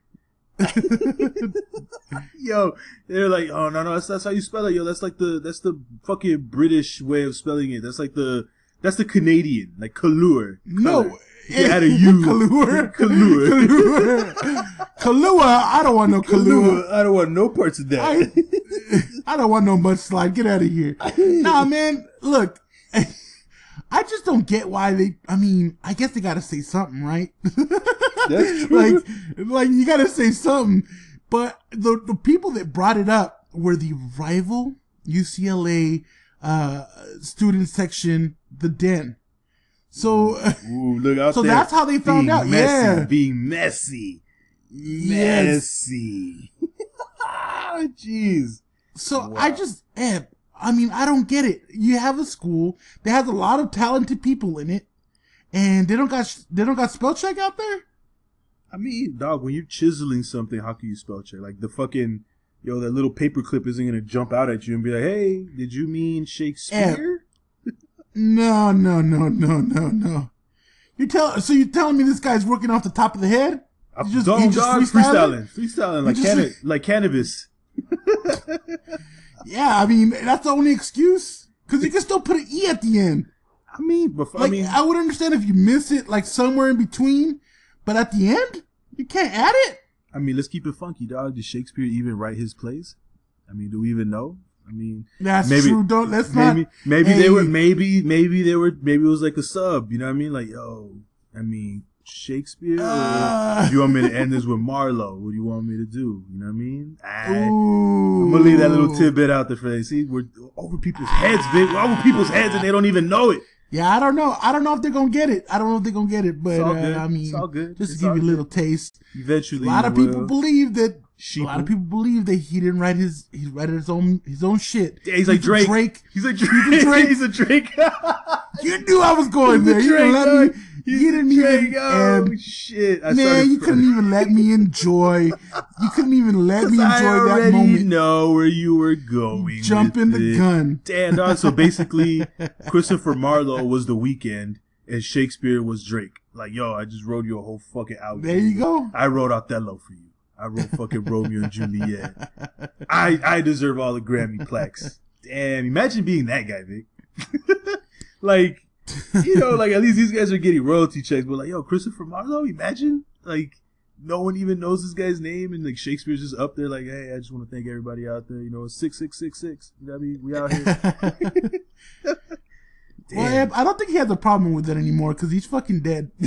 Yo, they're like, oh no no, that's that's how you spell it. Yo, that's like the that's the fucking British way of spelling it. That's like the that's the Canadian, like Kalur. No. You had a U. Kahlua. Kahlua. Kahlua. Kahlua. I don't want no Kahlua. Kalur. I don't want no parts of that. I, I don't want no mudslide. Get out of here. Nah, man. Look, I just don't get why they. I mean, I guess they got to say something, right? That's true. like, like you got to say something. But the the people that brought it up were the rival UCLA uh, student section, the Den. So. Ooh, look out So there. that's how they found Being out, Messy, yeah. being messy, Yes. messy. Jeez. So I just, eh, I mean, I don't get it. You have a school that has a lot of talented people in it, and they don't got they don't got spell check out there. I mean, dog, when you're chiseling something, how can you spell check? Like the fucking, yo, that little paperclip isn't gonna jump out at you and be like, "Hey, did you mean Shakespeare?" No, no, no, no, no, no. You tell so you're telling me this guy's working off the top of the head? Uh, I'm just- dog, just dog, freestyling? freestyling, freestyling like just- canna- like cannabis. Yeah, I mean that's the only excuse because you can still put an e at the end. I mean, but I Like mean, I would understand if you miss it like somewhere in between, but at the end you can't add it. I mean, let's keep it funky, dog. Did Shakespeare even write his plays? I mean, do we even know? I mean, That's Maybe- true. Don't let's maybe not. maybe Hey. they were maybe maybe they were maybe it was like a sub. You know what I mean? Like, yo, I mean, Shakespeare. Uh. you want me to end this with Marlowe? What do you want me to do? You know what I mean? I, I'm gonna leave that little tidbit out there for you. See, we're over people's heads, Vic. We're over people's heads and they don't even know it. Yeah, I don't know. I don't know if they're gonna get it. I don't know if they're gonna get it, but uh. I mean, It's all good. just It's to give you a little taste. Eventually, A lot of people will. believe that. Sheeple. A lot of people believe that he didn't write his. He wrote his own his own shit. Yeah, he's like a Drake. Drake. He's Drake. He's a Drake. he's a Drake. You knew I was going He's there. You didn't let me. He's You didn't even. Oh and shit! I man, you couldn't even let me enjoy. You couldn't even let me I enjoy that moment. know where you were going. Jumping the it. gun. Damn, dog. So basically, Christopher Marlowe was the Weeknd, and Shakespeare was Drake. Like, yo, I just wrote you a whole fucking album. There you go. I wrote out that Othello for you. I wrote fucking Romeo and Juliet. I I deserve all the Grammy plaques. Damn, imagine being that guy, Vic. like, you know, like at least these guys are getting royalty checks, but like, yo, Christopher Marlowe, imagine like no one even knows this guy's name, and like Shakespeare's just up there, like, hey, I just want to thank everybody out there. You know, six six six six. You know what I mean? We out here. Well, Damn. I don't think he has a problem with that anymore because he's fucking dead.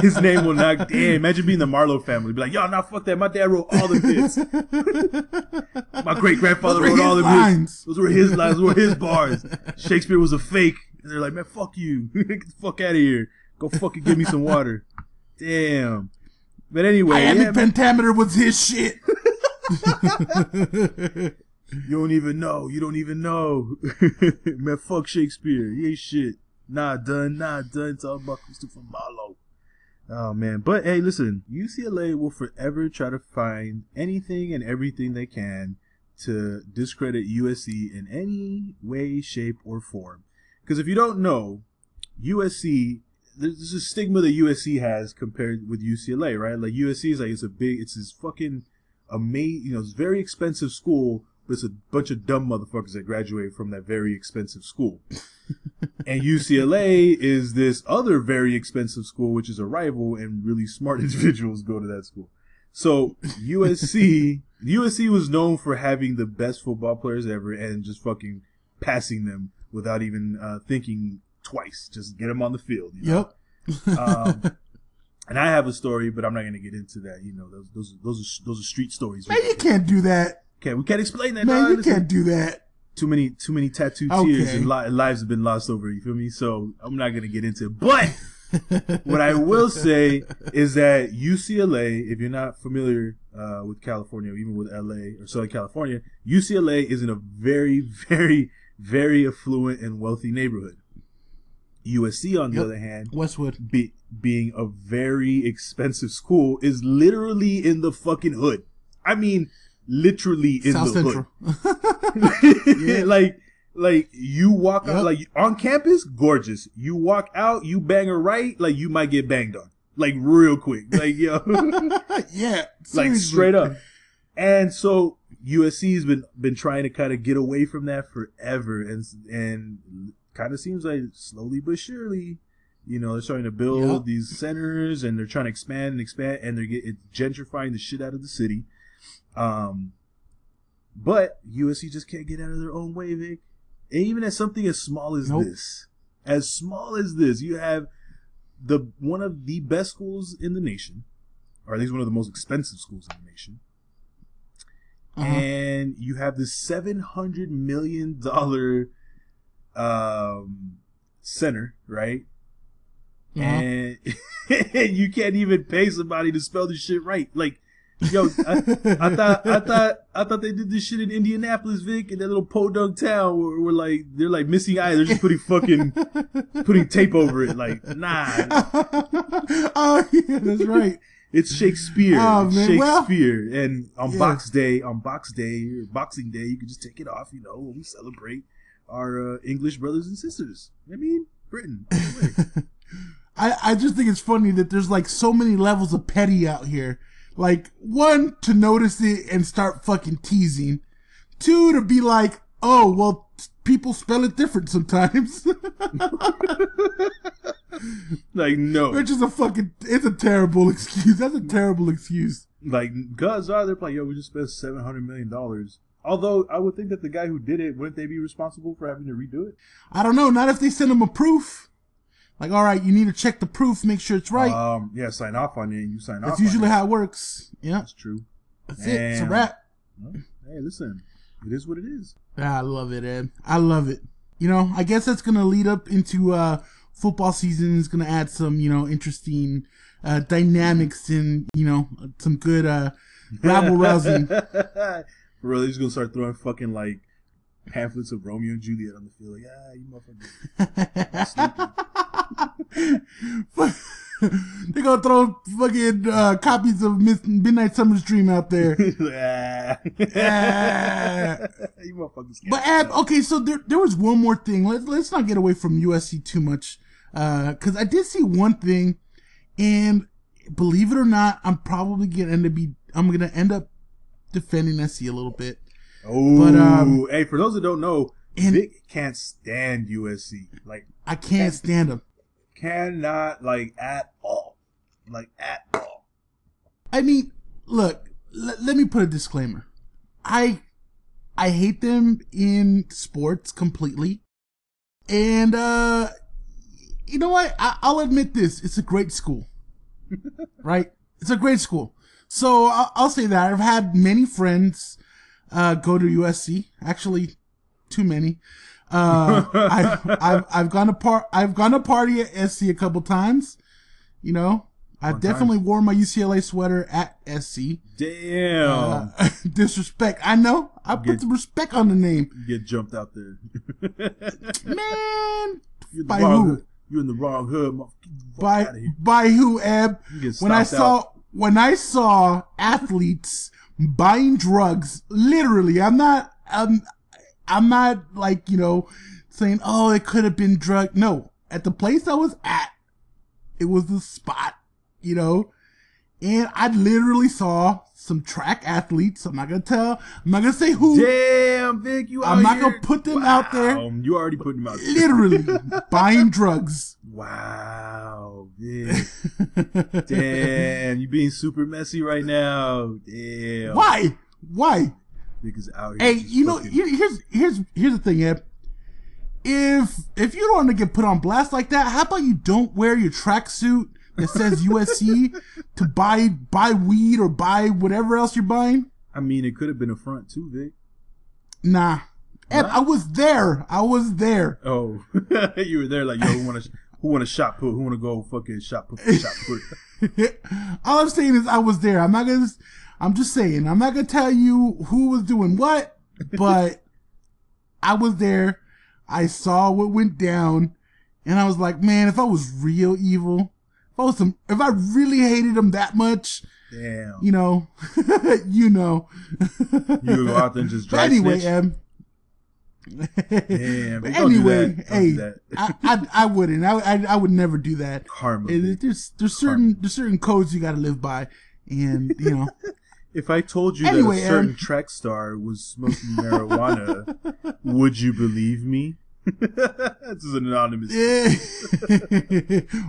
His name will not. Damn, imagine being the Marlowe family. Be like, yo, nah, fuck that. My dad wrote all the hits. My great grandfather wrote all his the lines. Those were his lines. Those were his bars. Shakespeare was a fake. And they're like, man, fuck you. Get the fuck out of here. Go fucking give me some water. Damn. But anyway, Iambic yeah, pentameter was his shit. you don't even know. You don't even know. man, fuck Shakespeare. He ain't shit. Nah, done. Nah, done. It's all about Christopher Marlowe. Oh man, but hey, listen, UCLA will forever try to find anything and everything they can to discredit USC in any way, shape, or form. Because if you don't know, USC, there's a stigma that USC has compared with UCLA, right? Like USC is like it's a big, it's this fucking amazing, you know, it's a very expensive school, but it's a bunch of dumb motherfuckers that graduate from that very expensive school. and UCLA is this other very expensive school, which is a rival, and really smart individuals go to that school. So USC, USC was known for having the best football players ever, and just fucking passing them without even uh, thinking twice. Just get them on the field. You know? Yep. Um, and I have a story, but I'm not going to get into that. You know, those those those are those are street stories. Man, you can't do that. Okay, we can't explain that. Man, dog. you can't do that. too many too many tattooed Okay. tears and li- lives have been lost over. You feel me? So I'm not gonna get into it. But what I will say is that UCLA, if you're not familiar uh, with California, or even with LA or Southern California, UCLA is in a very, very, very affluent and wealthy neighborhood. USC, on the Yep. other hand, Westwood. be, being a very expensive school, is literally in the fucking hood. I mean, literally in South the Central. hood. like, like you walk Yep. out, like on campus, gorgeous. You walk out, you bang a right, like you might get banged on, like real quick, like yo, yeah. like straight up. And so USC's been been trying to kind of get away from that forever, and and kind of seems like slowly but surely, you know, they're starting to build these centers, and they're trying to expand and expand, and they're get, it's gentrifying the shit out of the city. Um, but USC just can't get out of their own way, Vic. And even at something as small as Nope. this, as small as this, you have the one of the best schools in the nation, or at least one of the most expensive schools in the nation, Uh-huh. and you have this seven hundred million dollar um center, right? Uh-huh. And you can't even pay somebody to spell this shit right. Like, yo, I, I thought, I thought, I thought they did this shit in Indianapolis, Vic, in that little podunk town where, where like they're like missing eyes. They're just putting fucking putting tape over it. Like, nah, oh yeah, that's right. It's Shakespeare. Oh, man, well- Shakespeare. and on Yeah. Box Day, on Box Day, or Boxing Day, you can just take it off. You know, when we celebrate our uh, English brothers and sisters. I mean, Britain. all the way. I, I just think it's funny that there's like so many levels of petty out here. Like one to notice it and start fucking teasing. Two to be like, oh well, people spell it different sometimes. like no. Which is a fucking it's a terrible excuse. That's a terrible excuse. like guys are they're like yo we just spent 700 million dollars although i would think that the guy who did it wouldn't they be responsible for having to redo it I don't know. Not if they send them a proof. Like, all right, you need to check the proof, make sure it's right. um yeah sign off on it and you sign off That's usually how it works. Yeah, that's true that's it. It's a wrap. Well, hey listen it is what it is I love it, Ed. I love it. You know, I guess that's gonna lead up into uh football season. It's gonna add some, you know, interesting uh dynamics and you know some good uh rabble rousing. For real, they're just gonna start throwing fucking like pamphlets of Romeo and Juliet on the field. Like, ah, you motherfuckers. They're gonna throw fucking uh, copies of Midnight Summer's Dream out there. Ah. You motherfuckers. But Ab, okay, so there there was one more thing. Let's let's not get away from USC too much, because I did see one thing, and believe it or not, I'm probably gonna end up be I'm gonna end up defending SC a little bit. Oh, But, um, hey, for those that don't know, and- Vic can't stand USC. Like, I can't stand them. Cannot like at all. Like at all. I mean, look, l- let me put a disclaimer. I I hate them in sports completely. And uh you know what? I- I'll admit this. It's a great school. right? It's a great school. So I'll, I'll say that I've had many friends uh go to USC. Actually, too many. Uh, I've, I've I've gone to par I've gone to party at SC a couple times. You know, I've Fun definitely worn my UCLA sweater at SC. Damn. Uh, disrespect. I know. I put Get- some respect on the name. You get jumped out there. Man, You're the By wrong who? hood. You're in the wrong hood. motherfucker. Get the fuck by by who, Eb? When I saw out. when I saw athletes buying drugs, literally, I'm not I'm I'm not like, you know, saying, "Oh, it could have been drug." No, at the place I was at, it was the spot, you know. And I literally saw some track athletes. I'm not gonna tell. I'm not gonna say who. Damn, Vic, you I'm not here- gonna put them out there. You already put them out there. Literally buying drugs. Wow, Vic. Damn, you being super messy right now. Damn. Why? Why? Is out here. Hey, you know, fucking- here's here's here's the thing, Eb. If if you don't want to get put on blast like that, how about you don't wear your tracksuit that says USC to buy buy weed or buy whatever else you're buying? I mean, it could have been a front too, Vic. Nah, Nah? I was there. I was there. Oh, you were there, like yo, who want to who want to shot put? Who want to go fucking shot put? Shot put? All I'm saying is I was there. I'm not gonna. I'm just saying. I'm not gonna tell you who was doing what, but I was there. I saw what went down, and I was like, man, if I was real evil, if I was some, if I really hated him that much, Damn. you know, you know. You would go out there and just dry anyway, snitch? Em. Damn. But Vic, don't do anyway. Hey, do. I, I I wouldn't. I, I I would never do that. Karma. There's there's certain there's certain codes you got to live by, and you know. If I told you Anyway, that a certain Aaron. track star was smoking marijuana, would you believe me? this is an anonymous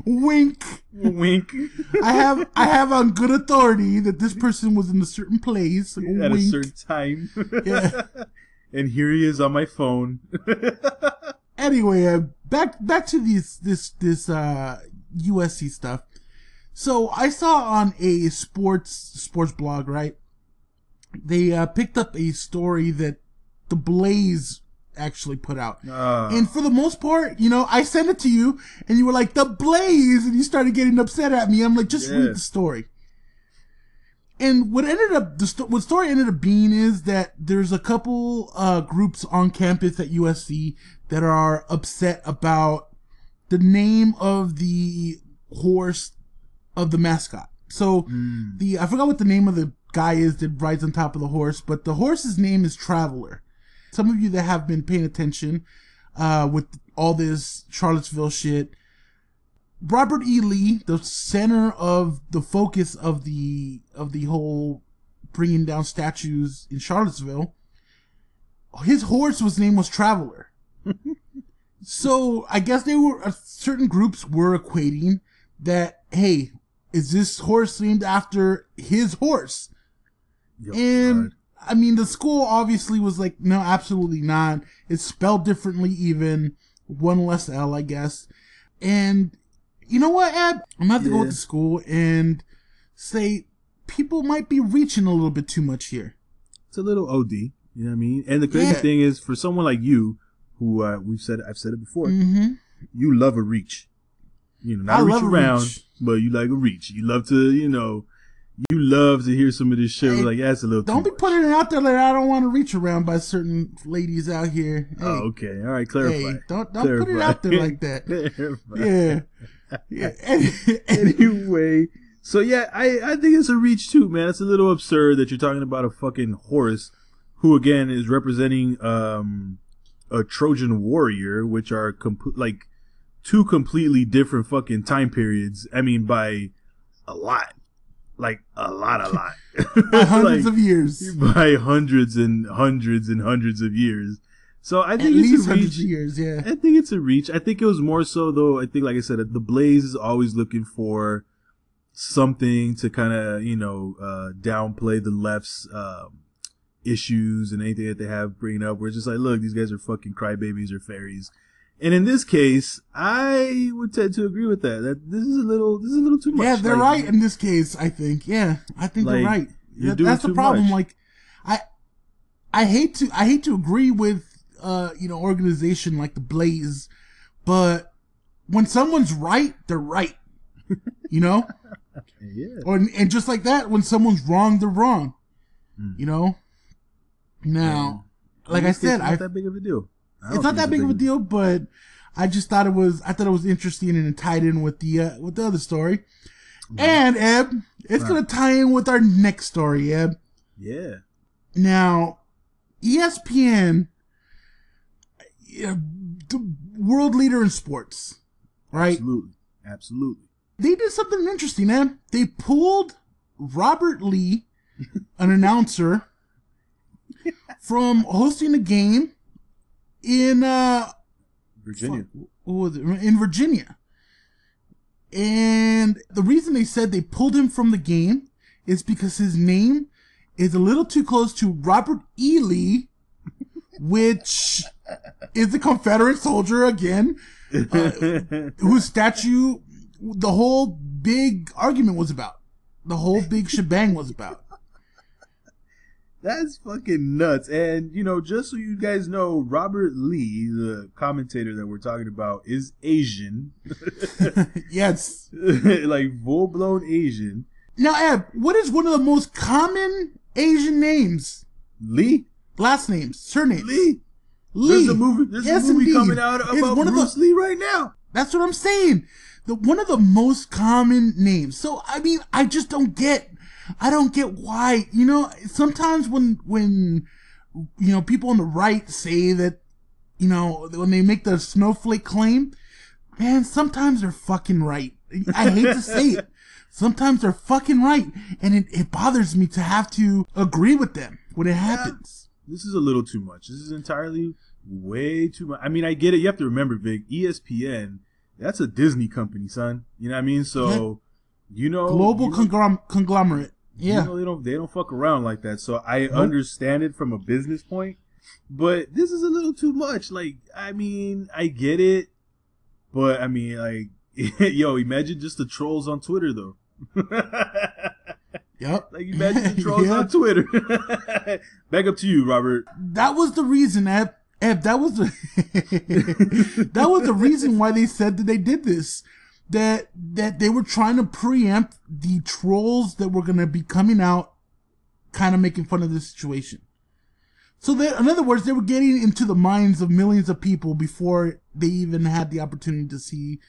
Wink. wink. I have I have on good authority that this person was in a certain place. At Wink. a certain time. Yeah. and here he is on my phone. Anyway, uh, back back to these this this uh USC stuff. So I saw on a sports sports blog, right? They uh, picked up a story that the Blaze actually put out. Ah, And for the most part, you know, I sent it to you, and you were like, "The Blaze," and you started getting upset at me. I'm like, "Just Yeah. read the story." And what ended up the sto- what story ended up being is that there's a couple uh, groups on campus at USC that are upset about the name of the horse of the mascot. So mm, the I forgot what the name of the guy is that rides on top of the horse, but the horse's name is Traveler. Some of you that have been paying attention uh, with all this Charlottesville shit, Robert E. Lee, the center of the focus of the of the whole bringing down statues in Charlottesville, his horse was name was Traveler. so I guess they were uh, certain groups were equating that hey, is this horse named after his horse? yo, And God. I mean, the school obviously was like, no, absolutely not. It's spelled differently, even one less L, I guess. And you know what, Ab? I'm gonna have to go to school and say people might be reaching a little bit too much here. it's a little OD. You know what I mean? And the crazy Yeah. thing is, for someone like you, who uh, we've said, I've said it before, Mm-hmm. you love a reach. You know, not I a reach a around, reach. but you like a reach. You love to, you know, you love to hear some of this shit. Hey, like, that's a little. Don't be much. putting it out there like I don't want to reach around by certain ladies out here. Hey, Oh, okay. All right. Clarify. hey, don't don't put it out there like that. Yeah, yeah. Anyway, so yeah, I, I think it's a reach too, man. It's a little absurd that you're talking about a fucking horse who again is representing um a Trojan warrior, which are complete like two completely different fucking time periods. I mean, by a lot, like a lot, a lot, by hundreds Like, of years, by hundreds and hundreds and hundreds of years. So I at think it's least a reach. years. Yeah, I think it's a reach. I think it was more so though. I think, like I said, the Blaze is always looking for something to kind of you know uh, downplay the left's um, issues and anything that they have bringing up. Where it's just like, look, these guys are fucking crybabies or fairies. And in this case, I would tend to agree with that. That this is a little, this is a little too much. yeah, they're Like, right in this case. I think. Yeah, I think they're right. you're That- that's the problem. much. Like, I, I hate to, I hate to agree with, uh, you know, organization like the Blaze, but when someone's right, they're right. You know, Yeah. or and just like that, when someone's wrong, they're wrong. Mm. You know. Now, like I said, not I that big of a deal. It's not that big of a deal, but I just thought it was. I thought it was interesting and it tied in with the uh, with the other story. And Eb, it's Right. gonna tie in with our next story, Eb. Yeah. Now, ESPN, the world leader in sports, right? Absolutely. Absolutely. They did something interesting, Eb. They pulled Robert Lee, an announcer, from hosting a game in uh Virginia. it? in Virginia. And the reason they said they pulled him from the game is because his name is a little too close to Robert E. Lee, which is a Confederate soldier again, whose statue the whole big argument was about. The whole big shebang was about. That's fucking nuts. And, you know, just so you guys know, Robert Lee, the commentator that we're talking about, is Asian. yes. like full blown Asian. Now, Eb, what is one of the most common Asian names? Lee? Last names, surnames. Lee? Lee. There's a movie there's Yes, a movie indeed. coming out It's about one of the- Lee right now. That's what I'm saying. The one of the most common names. So I mean, I just don't get. I don't get why. You know, sometimes when when you know people on the right say that, you know, when they make the snowflake claim, man, sometimes they're fucking right. I hate to say it. Sometimes they're fucking right, and it, it bothers me to have to agree with them when it happens. This is a little too much. This is entirely way too much. I mean, I get it. You have to remember, Vic, ESPN, that's a Disney company, son. You know what I mean? So, you know, Global you conglom- conglomerate. Yeah. You know, they don't they don't fuck around like that. So I understand it from a business point, but this is a little too much. Like, I mean, I get it, but I mean, like, yo, imagine just the trolls on Twitter though. Yep. like, imagine the trolls on Twitter. Back up to you, Robert. That was the reason. Eb, that was the that was the reason why they said that they did this. That that they were trying to preempt the trolls that were gonna be coming out, kind of making fun of this situation. So that, in other words, they were getting into the minds of millions of people before they even had the opportunity to see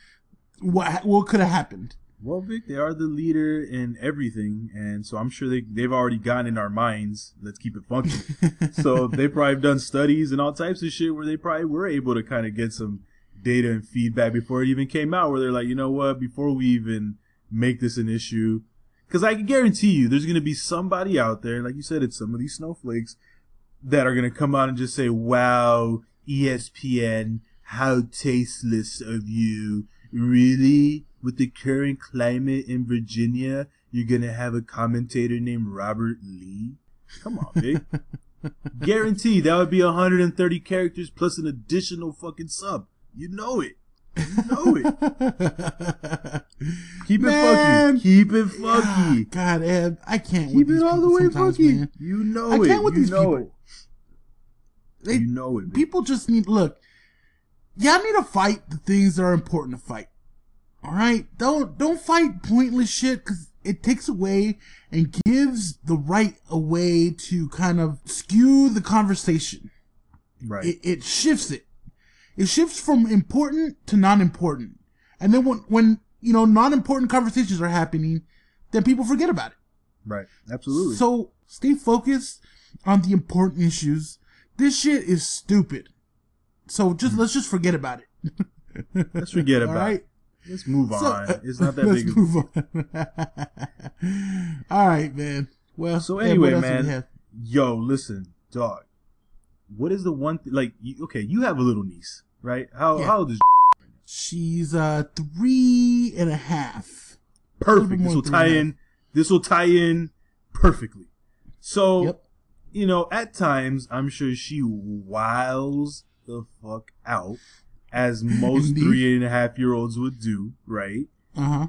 what what could have happened. Well, Vic, they are the leader in everything, and so I'm sure they they've already gotten in our minds. Let's keep it funky. so they probably have done studies and all types of shit where they probably were able to kind of get some data and feedback before it even came out. Where they're like, you know what, before we even make this an issue, because I can guarantee you, there's gonna be somebody out there, like you said, it's some of these snowflakes that are gonna come out and just say, "Wow, ESPN, how tasteless of you! Really, with the current climate in Virginia, you're gonna have a commentator named Robert Lee? Come on, Vic." Guarantee that would be 130 characters plus an additional fucking sub. You know it. You know it. Keep it Man. funky. Keep it funky. God, Eb, I can't. Keep with these it all the way funky. man. You know I it. can't with you these know people. it. They- you know it. man. people just need look. Y'all need to fight the things that are important to fight. All right, don't don't fight pointless shit because it takes away and gives the right a way to kind of skew the conversation. right. It, it shifts it. It shifts from important to non-important, and then when when you know non-important conversations are happening, then people forget about it. right. Absolutely. So stay focused on the important issues. This shit is stupid. So just let's just forget about it. Let's forget about right. it. Let's move on. So, uh, it's not that big. Of, move on. All right, man. Well, so anyway, what else do we man. Yo, listen, dog. What is the one thing? Like, you, okay, you have a little niece, right? How Yeah. how old is She's uh three and a half. perfect? This will tie in. This will tie in perfectly. So, Yep. you know, at times I'm sure she wiles the fuck out, as most three and a half year olds would do, right? Uh huh.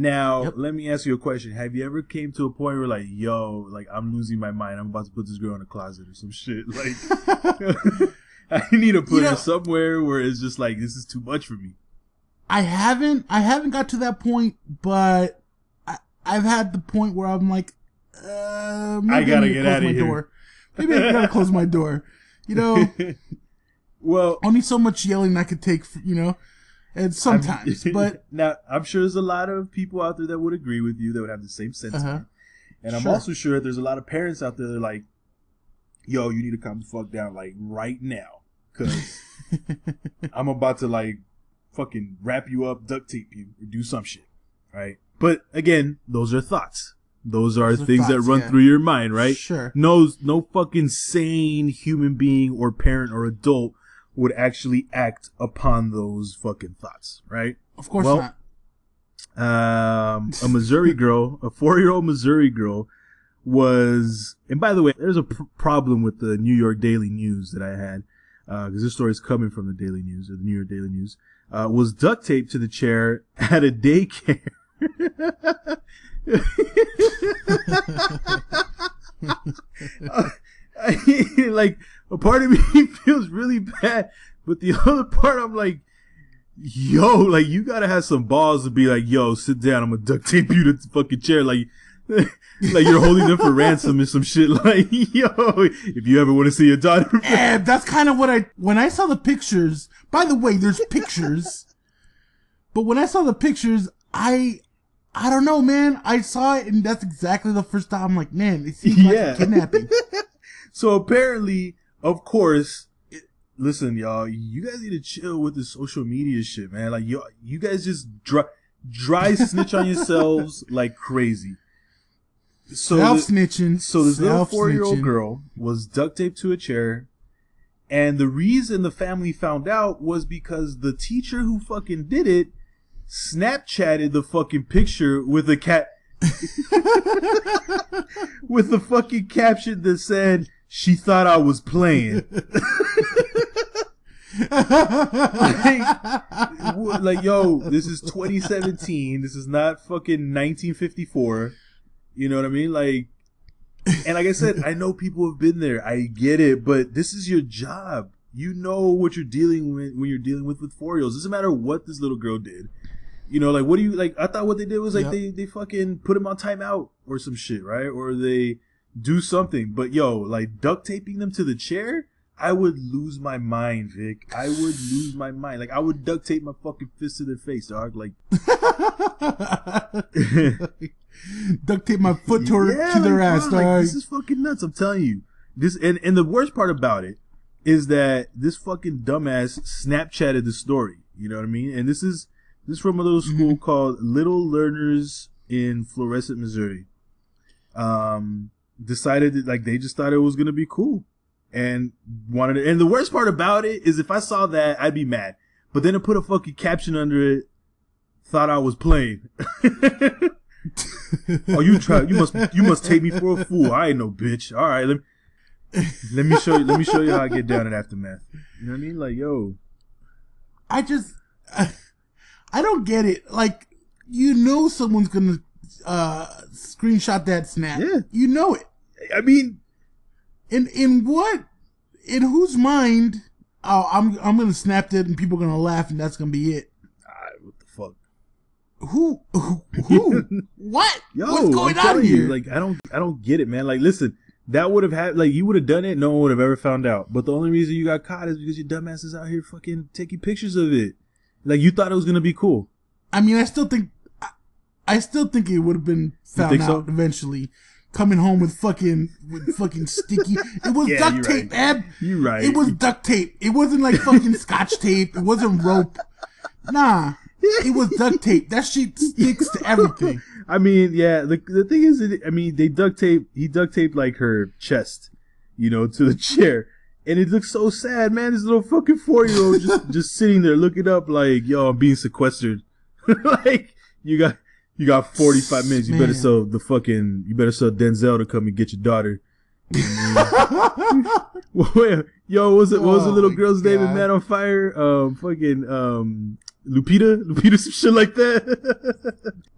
Now, Yep. let me ask you a question. Have you ever came to a point where like, yo, like I'm losing my mind. I'm about to put this girl in a closet or some shit. Like, I need to put You know- her somewhere where it's just like this is too much for me. I haven't I haven't got to that point, but I, I've had the point where I'm like, uh, maybe I gotta to get close outta my here. Door. Maybe I gotta close my door. You know, well, only so much yelling I could take. You know, and sometimes, I'm- but now I'm sure there's a lot of people out there that would agree with you that would have the same sentiment, Uh-huh. and I'm Sure. also sure there's a lot of parents out there that are like, yo, you need to calm the fuck down like right now, cause I'm about to like fucking wrap you up, duct tape you, or do some shit, right? But again, those are thoughts. Those are Those are things that run yeah. through your mind, right? Sure. No, no fucking sane human being or parent or adult would actually act upon those fucking thoughts, right? Of course Well, not. um, a Missouri girl, a four-year-old Missouri girl, was. And by the way, there's a pr- problem with the New York Daily News that I had because this story is coming from the Daily News or the New York Daily News. Uh, was duct taped to the chair at a daycare. I, like a part of me feels really bad, but the other part I'm like, yo, like you gotta have some balls to be like, yo, sit down, I'm gonna duct tape you to the fucking chair, like, like you're holding them for ransom or some shit. Like, yo, if you ever want to see your daughter, And eh, that's kind of what I when I saw the pictures. By the way, there's pictures, but when I saw the pictures, I I don't know, man. I saw it, and that's exactly the first time I'm like, man, it seems like a kidnapping. so apparently, of course, it, listen, y'all, you guys need to chill with the social media shit, man. Like, you, you guys just dry, dry snitch on yourselves like crazy. So, self snitching. so this little four year old girl was duct taped to a chair. And the reason the family found out was because the teacher who fucking did it Snapchatted the fucking picture with a cat with the fucking caption that said she thought I was playing. like, like, yo, this is 2017. This is not fucking 1954. You know what I mean? Like, and like I said, I know people have been there. I get it, but this is your job. You know what you're dealing with when you're dealing with with four year olds. Doesn't matter what this little girl did. You know, like what do you like? I thought what they did was like Yep. they they fucking put him on timeout or some shit, right? Or they do something. But yo, like duct taping them to the chair, I would lose my mind, Vic. I would lose my mind. Like I would duct tape my fucking fist to their face, dog. Like Duct tape my foot to, her, Yeah, to their like, ass, bro, like, dog. this is fucking nuts. I'm telling you. This and and the worst part about it is that this fucking dumbass Snapchatted the story. You know what I mean? And this is this is from a little school Mm-hmm. called Little Learners in Florissant, Missouri. Um, decided that like they just thought it was gonna be cool and wanted it. And the worst part about it is if I saw that, I'd be mad. But then to put a fucking caption under it, thought I was playing. oh, you try. You must. You must take me for a fool. I ain't no bitch. All right, let me, let me show you. Let me show you how I get down in aftermath. You know what I mean? Like, yo, I just, I, I don't get it. Like, you know, someone's gonna uh screenshot that snap. Yeah. You know it. I mean, In in what in whose mind? Oh, I'm I'm gonna snap that and people are gonna laugh and that's gonna be it. Ah, what the fuck? Who? Who? who? what? Yo, What's going I'm on here? You, like, I don't, I don't get it, man. Like, listen, that would have had, like, you would have done it, no one would have ever found out. But the only reason you got caught is because your dumbass is out here fucking taking pictures of it. Like, you thought it was gonna be cool. I mean, I still think, I, still think it would have been found out so? eventually. Coming home with fucking with fucking sticky. It was Yeah, duct tape, right. man. You right. It was duct tape. It wasn't like fucking scotch tape. It wasn't rope. Nah, it was duct tape. That shit sticks to everything. I mean, yeah. The the thing is, I mean, they duct tape. He duct taped like her chest, you know, to the chair, and it looks so sad, man. This little fucking four year old just just sitting there looking up, like, yo, I'm being sequestered. like, you got you got 45 minutes. You better sell the fucking. You better sell Denzel to come and get your daughter. Well, yo, was it? What was the Oh little my girl's name in God. Man on Fire? Um, fucking um, Lupita, Lupita, some shit like that.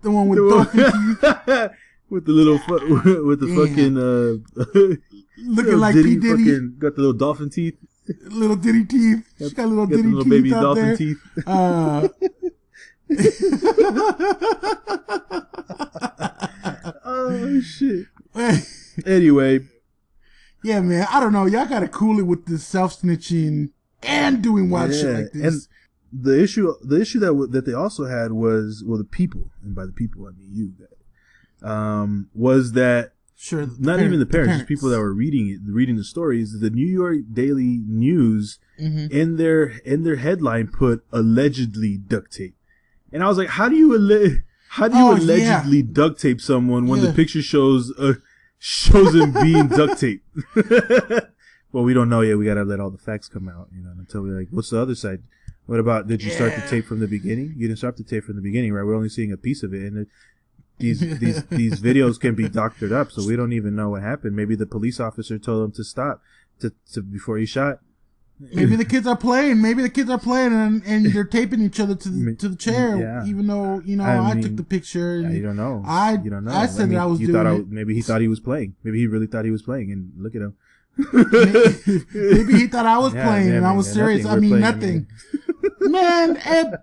The one with The one- with the little fu- with the Damn. fucking uh looking like P Diddy, fucking got the little dolphin teeth little Diddy teeth. She got little got Diddy little teeth baby out dolphin there. teeth Uh, oh shit anyway yeah, man. I don't know. Y'all gotta cool it with this self snitching and doing wild shit like this. and the issue the issue that w- that they also had was well the people and by the people I mean you guys um was that sure, the not parent- even the parents, just people that were reading it, reading the stories. The New York Daily News Mhm. in their in their headline put allegedly duct tape, and I was like, how do you alle- how do you Oh, allegedly duct tape someone when Yeah. the picture shows uh, shows him being duct taped? well, we don't know yet. We gotta let all the facts come out, you know, until we're like, what's the other side? What about did you start the tape from the beginning? You didn't start the tape from the beginning, right? We're only seeing a piece of it, and it, these these these videos can be doctored up, so we don't even know what happened. Maybe the police officer told him to stop to, to before he shot. Maybe the kids are playing. Maybe the kids are playing and, and they're taping each other to the, to the chair. yeah. Even though you know I I, mean, took the picture. Yeah, you don't know. I- you don't know. I said that I was you doing thought I, it. maybe he thought he was playing. Maybe he really thought he was playing, and look at him. maybe he thought I was Yeah, playing and I was serious. I mean nothing. man, Ed,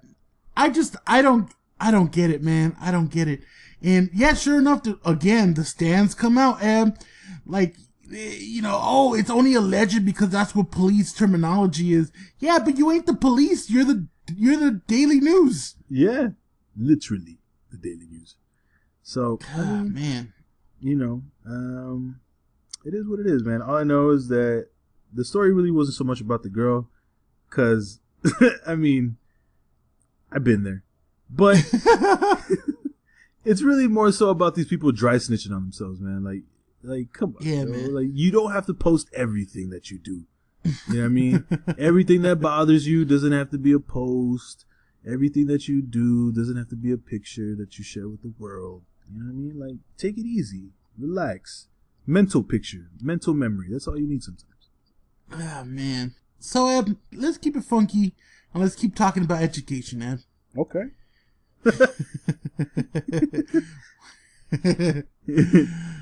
I just I don't I don't get it, man. I don't get it. And yeah, sure enough, the, again the stands come out and like you know, oh, it's only alleged because that's what police terminology is. Yeah, but you ain't the police. You're the you're the Daily News. Yeah, literally the Daily News. So I Ah, mean, man. you know, um, it is what it is, man. All I know is that the story really wasn't so much about the girl, cause I mean, I've been there, but it's really more so about these people dry snitching on themselves, man. Like, like come on, Yeah, man. Like you don't have to post everything that you do. You know what I mean? Everything that bothers you doesn't have to be a post. Everything that you do doesn't have to be a picture that you share with the world. You know what I mean? Like, take it easy, relax. Mental picture, mental memory. That's all you need sometimes. Ah, man. So, let's keep it funky and let's keep talking about education, Ed. Okay.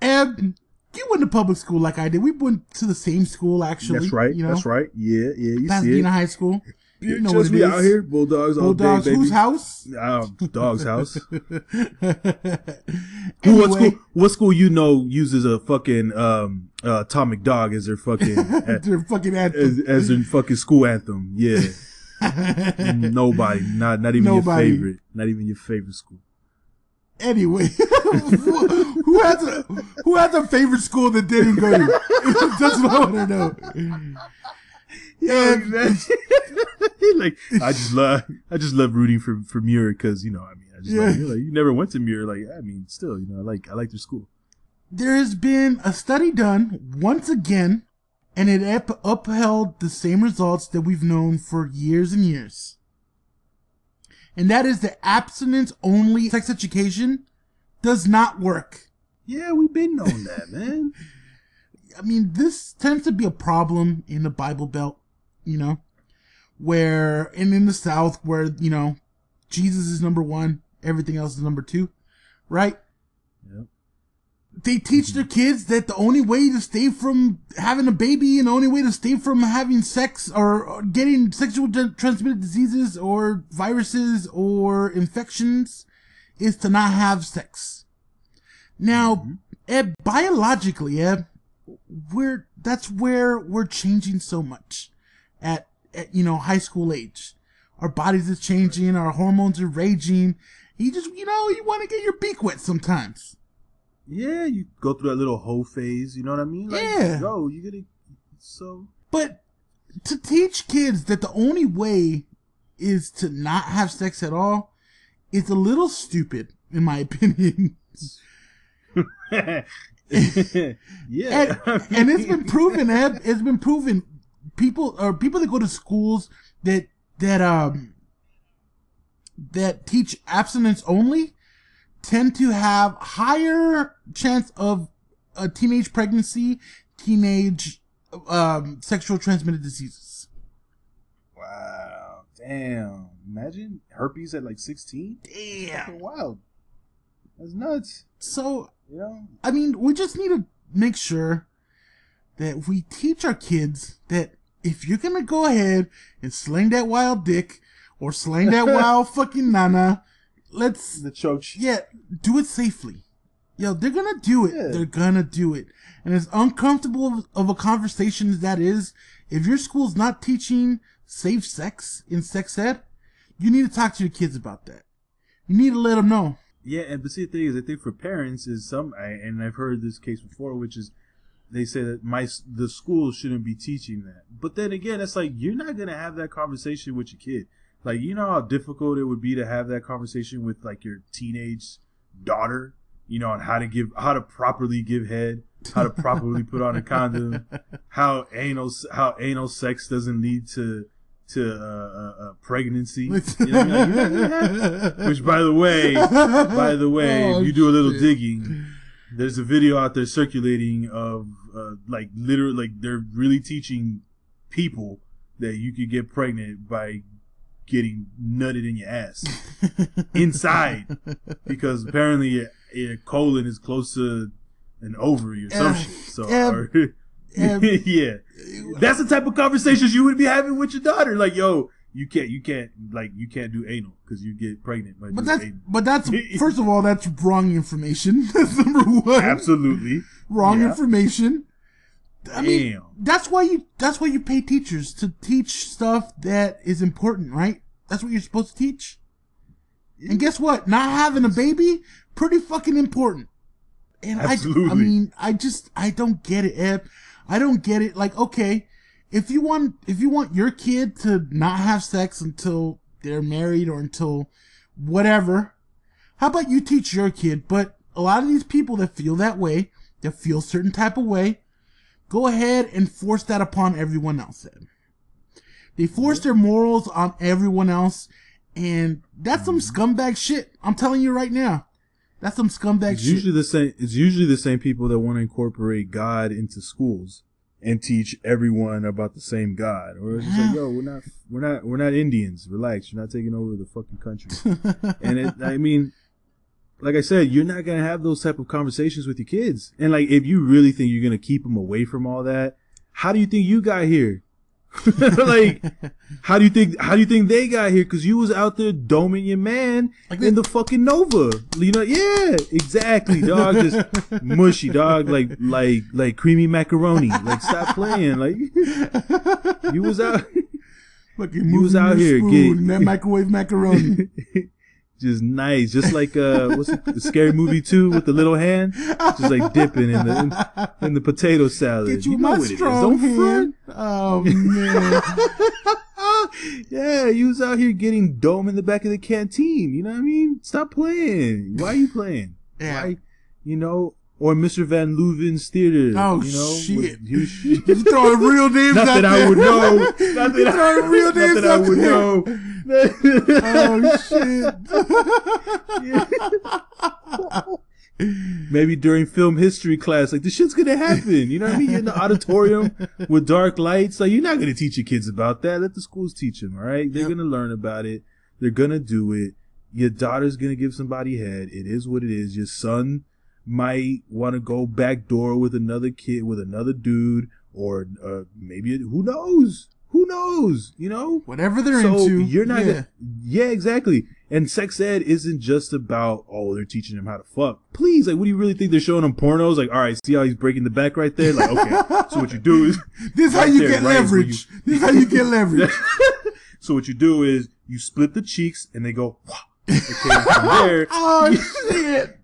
Ed, you went to public school like I did. We went to the same school, actually. That's right. You know, That's right. Yeah, yeah. You see Pasadena it. High School. You know just what it be is. out here, bulldogs, all Bulldogs, day, whose house? Um, dog's house. Anyway, what school? What school you know uses a fucking um uh, atomic dog as their fucking their fucking anthem. as, as their fucking school anthem? Yeah. Nobody, not not even Nobody. your favorite, not even your favorite school. Anyway, who, has a who has a favorite school that didn't go to? That's what I want to know. Yeah, like I just love, I just love rooting for for Muir because you know, I mean, I just Yeah. like, like you never went to Muir, like I mean, still, you know, I like I like their school. There has been a study done once again, and it up- upheld the same results that we've known for years and years. And that is that abstinence only sex education does not work. Yeah, we've been known that, man. I mean, this tends to be a problem in the Bible Belt, you know, where, and in the South, where, you know, Jesus is number one, everything else is number two, right? They teach their kids that the only way to stay from having a baby and the only way to stay from having sex or getting sexual transmitted diseases or viruses or infections is to not have sex. Now, Ed, biologically, Ed, we're that's where we're changing so much at, at you know high school age. Our bodies is changing, our hormones are raging. You just you know you want to get your beak wet sometimes. Yeah, you go through that little hoe phase. You know what I mean? Like, Yeah. Yo, you gonna so But to teach kids that the only way is to not have sex at all is a little stupid, in my opinion. yeah. and, and it's been proven, Ed. It's been proven. People or people that go to schools that that um that teach abstinence only tend to have higher chance of a teenage pregnancy, teenage um, sexual transmitted diseases. wow. Damn. Imagine herpes at like 16. Damn. Wild. That's nuts. So You know? I mean, we just need to make sure that we teach our kids that if you're gonna go ahead and sling that wild dick or sling that wild fucking nana, let's The choach. yeah, do it safely. Yo, they're gonna do it. Yeah. They're gonna do it. And as uncomfortable of, of a conversation as that is, if your school's not teaching safe sex in sex ed, you need to talk to your kids about that. You need to let them know. Yeah, and but see the thing is, I think for parents is some, I, and I've heard this case before, which is they say that my the school shouldn't be teaching that. But then again, it's like you're not gonna have that conversation with your kid. Like you know how difficult it would be to have that conversation with like your teenage daughter. You know, on how to give, how to properly give head, how to properly put on a condom, how anal how anal sex doesn't lead to to uh, uh, uh, pregnancy. You know what I mean? Like, gonna have- which, by the way, by the way, Oh, if you do a little shit. digging, there's a video out there circulating of uh, like literally like they're really teaching people that you could get pregnant by getting nutted in your ass inside because apparently your, your colon is close to an ovary or some Uh, shit. So yeah, or- yeah. that's the type of conversations you would be having with your daughter. Like, yo, you can't, you can't, like, you can't do anal because you get pregnant. But that's anal. but that's first of all that's wrong information. That's number one. absolutely wrong Yeah. information. I mean, that's why you that's why you pay teachers to teach stuff that is important, right? That's what you're supposed to teach. And guess what? Not having a baby, pretty fucking important. And I, I mean, I just I don't get it, Ed. I don't get it. Like, okay, if you want if you want your kid to not have sex until they're married or until whatever, how about you teach your kid? But a lot of these people that feel that way, that feel certain type of way, go ahead and force that upon everyone else. Then. They force their morals on everyone else, and that's some mm-hmm. scumbag shit. I'm telling you right now. That's some scumbag It's shit. usually the same. It's usually the same people that want to incorporate God into schools and teach everyone about the same God. Or it's just like, yo, we're not, we're not, we're not Indians. Relax. You're not taking over the fucking country. and it, I mean, like I said, you're not gonna have those type of conversations with your kids. And like, if you really think you're gonna keep them away from all that, how do you think you got here? like, how do you think? How do you think they got here? Because you was out there doming your man Like in the fucking Nova. You know? Yeah, exactly, dog. Just mushy, dog. Like, like, like creamy macaroni. Like, stop playing. Like, you was out. Fucking You was out here getting- that microwave macaroni. Just nice, just like uh, what's it, the scary movie two with the little hand, just like dipping in the in, in the potato salad. Get you, know my what it is. strong hand. Oh man. yeah, you was out here getting dome in the back of the canteen. You know what I mean? Stop playing. Why are you playing? Yeah. Why, you know, or Mr. Van Leuven's theater. Oh, you know, shit. with You throwing real names Not out that I would know. Not that You I, throwing real not names that I would there. know. Oh shit. maybe during film history class, like this shit's gonna happen. You know what I mean? You're in the auditorium with dark lights. Like you're not gonna teach your kids about that. Let the schools teach them. All right? They're Yep. gonna learn about it. They're gonna do it. Your daughter's gonna give somebody head. It is what it is. Your son might want to go back door with another kid, with another dude, or uh, maybe who knows? Who knows? You know, Whatever they're so into. you're not yeah. gonna, yeah, exactly. And sex ed isn't just about oh they're teaching him how to fuck. Please, like, what do you really think they're showing him pornos? Like, all right, see how he's breaking the back right there? Like, okay, so what you do is This is how you there, get right, leverage. This is how you get leverage. so what you do is you split the cheeks and they go. Okay, from there oh shit!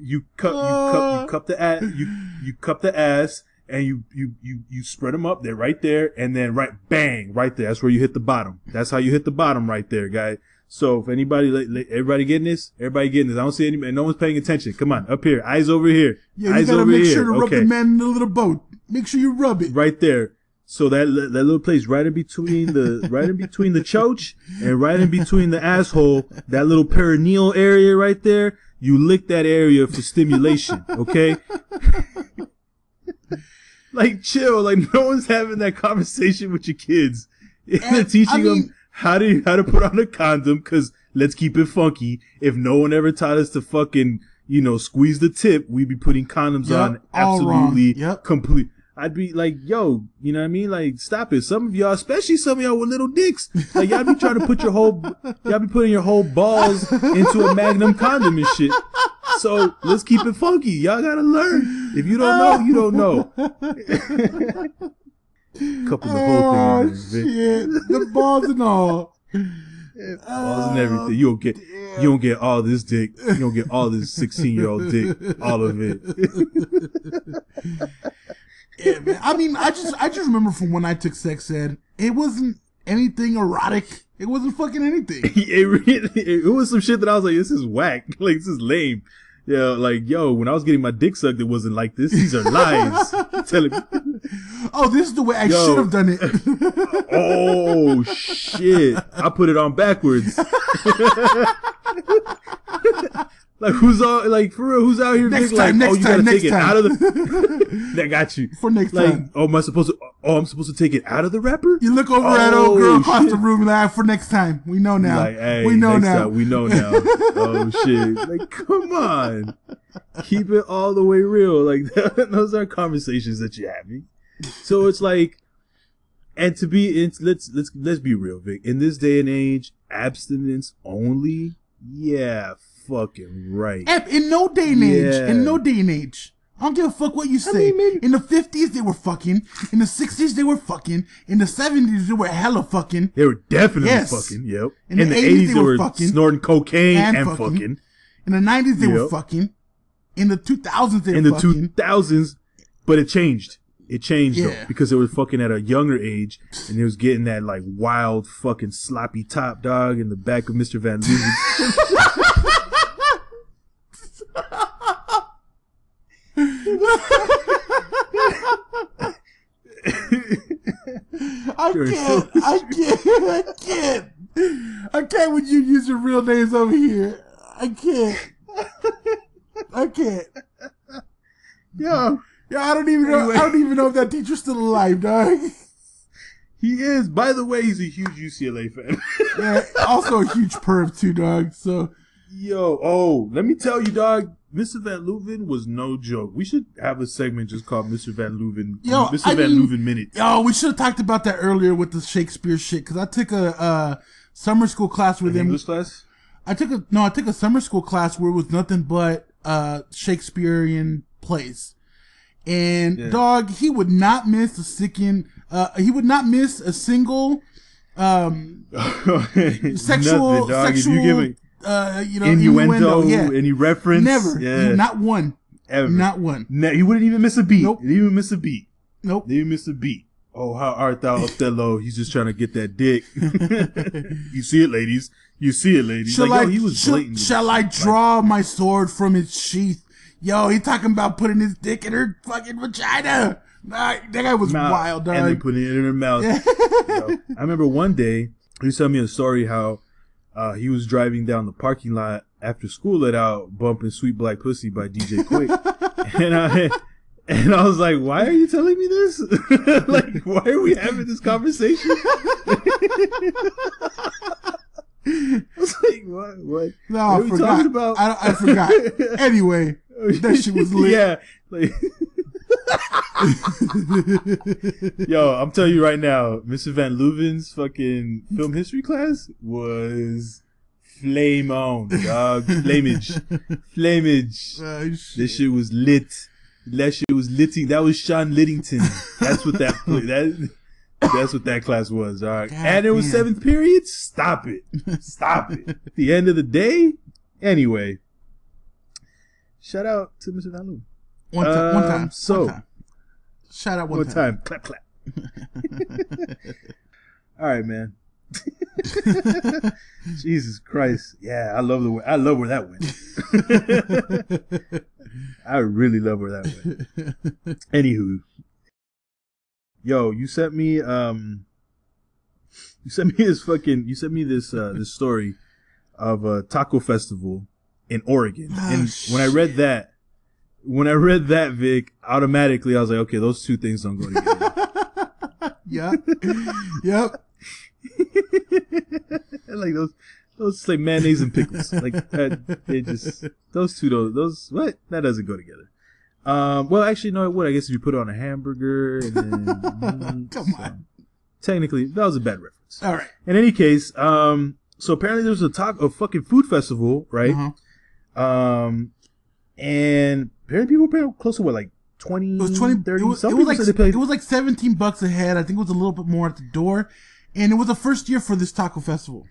You cup you cup you cup the ass you you cup the ass and you you you you spread them up. They're right there, and then right bang right there. That's where you hit the bottom. That's how you hit the bottom right there, guy. So if anybody, everybody getting this, everybody getting this. I don't see anybody. No one's paying attention. Come on, up here, eyes over here, Yeah, you gotta make here. sure to rub okay, the man in the little boat. Make sure you rub it. right there. So that that little place right in between the right in between the choach and right in between the asshole, that little perineal area right there, you lick that area for stimulation, okay? like chill, like no one's having that conversation with your kids. And, They're teaching I mean- them how to how to put on a condom cuz let's keep it funky. If no one ever taught us to fucking, you know, squeeze the tip, we'd be putting condoms Yup, on absolutely Yep. complete. I'd be like, yo, you know what I mean? Like, stop it. Some of y'all, especially some of y'all with little dicks, like y'all be trying to put your whole, y'all be putting your whole balls into a magnum condom and shit. So let's keep it funky. Y'all gotta learn. If you don't know, you don't know. Couple the whole Oh thing Vic. shit! The balls and all. balls and everything. You don't get, you don't get all this dick. You don't get all this sixteen year old dick. All of it. Yeah, man. I mean, I just, I just remember from when I took sex ed, it wasn't anything erotic. It wasn't fucking anything. it really, it was some shit that I was like, this is whack. Like, this is lame. Yeah, like, yo, when I was getting my dick sucked, it wasn't like this. These are lies. Telling me, Oh, this is the way I should have done it. oh, shit. I put it on backwards. Like, who's all, like, for real, who's out here Next being like, oh, next oh, you time, gotta next take it time. out of the, that got you. For next Like, time. oh, am I supposed to, oh, I'm supposed to take it out of the wrapper? You look over at old Oh, girl across shit. the room and like, for next time. We know now. Like, hey, we know next now. time, we know now. oh shit! Like, come on, keep it all the way real. Like, those are conversations that you're having. So it's like, and to be, it's, let's let's let's be real, Vic. In this day and age, abstinence only. Yeah, fucking right. In no day and age, Yeah. in no day and age. I don't give a fuck what you say. I mean, maybe- in the 50s, they were fucking. In the 60s, they were fucking. In the 70s, they were hella fucking. They were definitely Yes. fucking. Yep. In In, the the 80s, eighties, they they were were fucking. snorting cocaine And and, fucking. fucking. In the 90s, they were fucking. In the 2000s, they were fucking. in were the two thousands, but it changed. It changed Yeah. though because they were fucking at a younger age, and they was getting that like wild fucking sloppy top dog in the back of Mister Van Leeuwen. I can't. I can't. I can't. I can't when you use your real names over here. I can't. I can't. Yo, Yeah, I don't even know. I don't even know if that teacher's still alive, dog. he is. By the way, he's a huge UCLA fan. Yeah, also a huge perv too, dog. So Yo, oh, let me tell you, dog. Mr. Van Leuven was no joke. We should have a segment just called Mr. Van Leuven. Yo, Mr. I Van mean- Leuven minute. Yo, we should have talked about that earlier with the Shakespeare shit. Cause I took a uh, summer school class with him. English class. I took a no, I took a summer school class where it was nothing but uh Shakespearean plays. And Yeah. dog, he would not miss a second. Uh, he would not miss a single um sexual Nothing, sexual you give a uh you know innuendo, Yeah, any reference, never, yeah, not one, ever. not one. Ne- he wouldn't even miss a beat. Nope. He didn't even miss a beat. Nope. They didn't miss a beat. Oh, how art thou, Othello? He's just trying to get that dick. you see it, ladies. You see it, ladies. Shall like, I? yo, he was shall, blatant. shall I draw my sword from its sheath? Yo, he talking about putting his dick in her fucking vagina. Nah, that guy was Mouth, wild, dog. And they put it in her mouth. I remember one day he was telling me a story how uh, he was driving down the parking lot after school let out bumping "Sweet Black Pussy" by DJ Quik, and I and I was like, "Why are you telling me this? like, why are we having this conversation?" I was like, "What? What? No, what I are we forgot. talking about?" I, I forgot. anyway, That shit was lit. yeah. Like, Yo, I'm telling you right now, Mr. Van Leuven's fucking film history class was flame on, dog. Flamage. Flamage. Uh, shit. This shit was lit. That shit was litting. That was Sean Littington. That's what that that that's what that class was. All right, God and it was damn. seventh period. Stop it. Stop it. At the end of the day. Anyway, shout out to Mr. Van Leuven. One time. one Um, time. so- one time. Shout out one, One time. time. Clap clap. All right, man. Jesus Christ. Yeah, I love the way I love where that went. I really love where that went. Anywho. Yo, you sent me um you sent me this fucking you sent me this uh this story of a taco festival in Oregon. Oh, and when I read that when I read that Vic, automatically I was like, okay, those two things don't go together. yep. yep. like those those like mayonnaise and pickles. Like that, they just those two those those what that doesn't go together. Um, well, actually, no, it would. I guess if you put it on a hamburger and then mm, Come so, on. Technically, that was a bad reference. All right. In any case, um, so apparently there was a talk a fucking food festival, right? Uh-huh. Um, and apparently people paid close to what like 20, It was 20 30. it was, Some it was like said they paid it was like 17 bucks a head. I think it was a little bit more at the door. And it was the first year for this taco festival.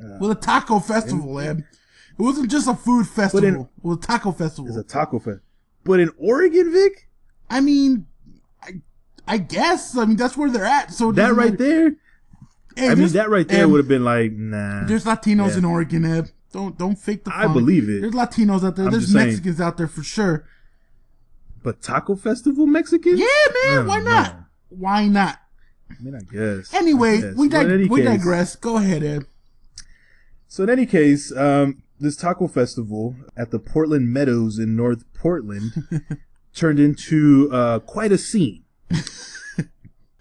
Uh, Well, a taco festival, man. It wasn't just a food festival. in- it was a taco festival. it's a taco fest. But in Oregon, Vic, I mean, I, I guess. I mean, that's where they're at. So that right matter. there, Hey, I mean, that right there would have been like, nah. There's Latinos Yeah. in Oregon, Eb. Don't don't fake the. I funk. believe it. There's Latinos out there. I'm There's just saying. Mexicans out there for sure. But Taco Festival Mexicans? Yeah, man. I Why not? Why not? I mean, I guess. Anyway, I guess. we dig- we case- digress. Go ahead, Ed. So in any case, um, this taco festival at the Portland Meadows in North Portland turned into uh, quite a scene.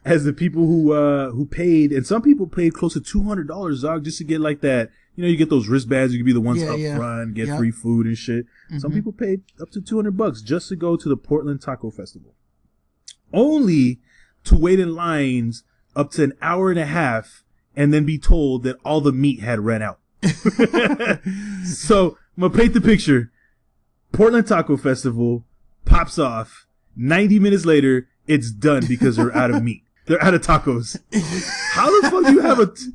As the people who uh, who paid, and some people paid close to two hundred dollars, dog, just to get like that. You know, you get those wristbands. You can be the ones Yeah, up yeah. front, get Yep. free food and shit. Some Mhm. people paid up to two hundred bucks just to go to the Portland Taco Festival, only to wait in lines up to an hour and a half, and then be told that all the meat had ran out. so I'm gonna paint the picture. Portland Taco Festival pops off. 90 minutes later, it's done because they're out of meat. They're out of tacos. How the fuck do you have a? T-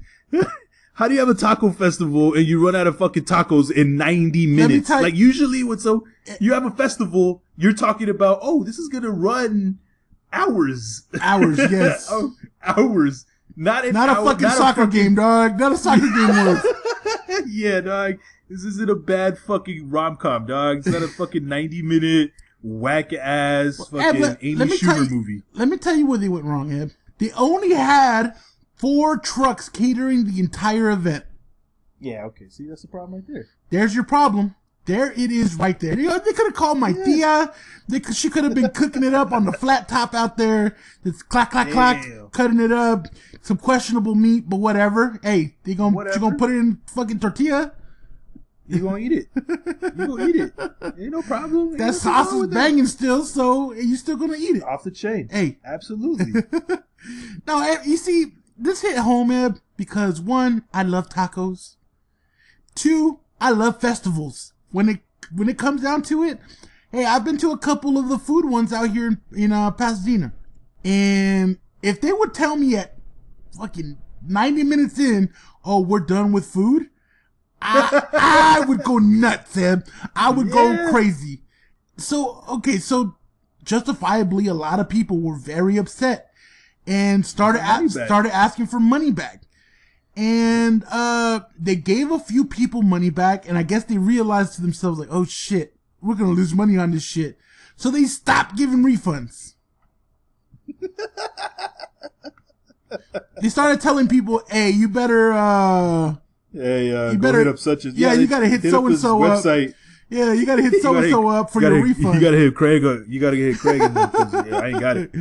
how do you have a taco festival and you run out of fucking tacos in 90 minutes? you- like usually, when so eh. you have a festival, you're talking about, oh, this is gonna run hours. Hours, yes. oh, hours. Not Not a fucking not a soccer fucking- game, dog. Not a soccer game worth. yeah, dog. This isn't a bad fucking rom com, dog. It's not a fucking ninety minute whack ass fucking let- Amy let me Schumer you- movie. Let me tell you where they went wrong, Ed. They only had four trucks catering the entire event. Yeah, okay. See, that's the problem right there. There's your problem. There it is right there. You know, they could have called my tia. They could, she could have been cooking it up on the flat top out there. It's clack, clack, clack, cutting it up. Some questionable meat, but whatever. Hey, they gonna, Whatever. gonna put it in fucking tortilla. You gonna eat it? You gonna eat it? Ain't no problem. Ain't That sauce is with that. banging still, so you still gonna eat it. off the chain. Hey. absolutely. No, eh, you see, this hit home, Eb, because one, I love tacos. Two, I love festivals. When it when it comes down to it, hey, I've been to a couple of the food ones out here in, in uh, Pasadena, and if they would tell me at fucking ninety minutes in, oh, we're done with food, I I would go nuts, Eb. I would Yeah. go crazy. So okay, so justifiably, a lot of people were very upset and started a- started asking for money back. And uh they gave a few people money back and I guess they realized to themselves like, "Oh shit, we're going to lose money on this shit." So they stopped giving refunds. they started telling people, "Hey, you better uh hey, uh, You better- hit up such as yeah, you gotta hit up so-and-so his up. website. yeah, you got to hit so and so up for you your gotta- refund." You gotta hit Craig. Up. You gotta hit Craig. in there 'cause, yeah, I ain't got it.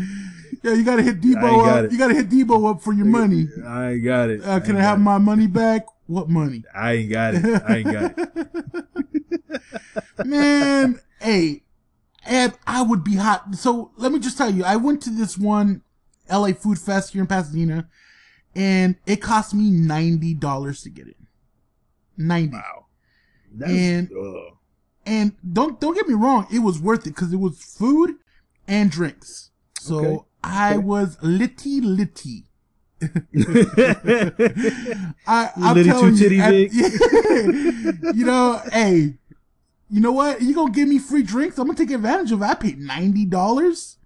yeah, you got to hit Debo up. it. You got to hit Debo up for your money. I ain't got it. Uh, can ain't I have got my money back? What money? I ain't got it. I ain't got it. Man, hey, Eb, I would be hot. So let me just tell you, I went to this one LA Food Fest here in Pasadena, and it cost me ninety dollars to get in. Ninety. Wow. That's, And- ugh. And don't don't get me wrong, it was worth it because it was food and drinks. So Okay. I was litty litty. I, I'm Litty telling two titty you, at- you know, hey, you know what? You gonna give me free drinks? I'm gonna take advantage of it. I paid ninety dollars.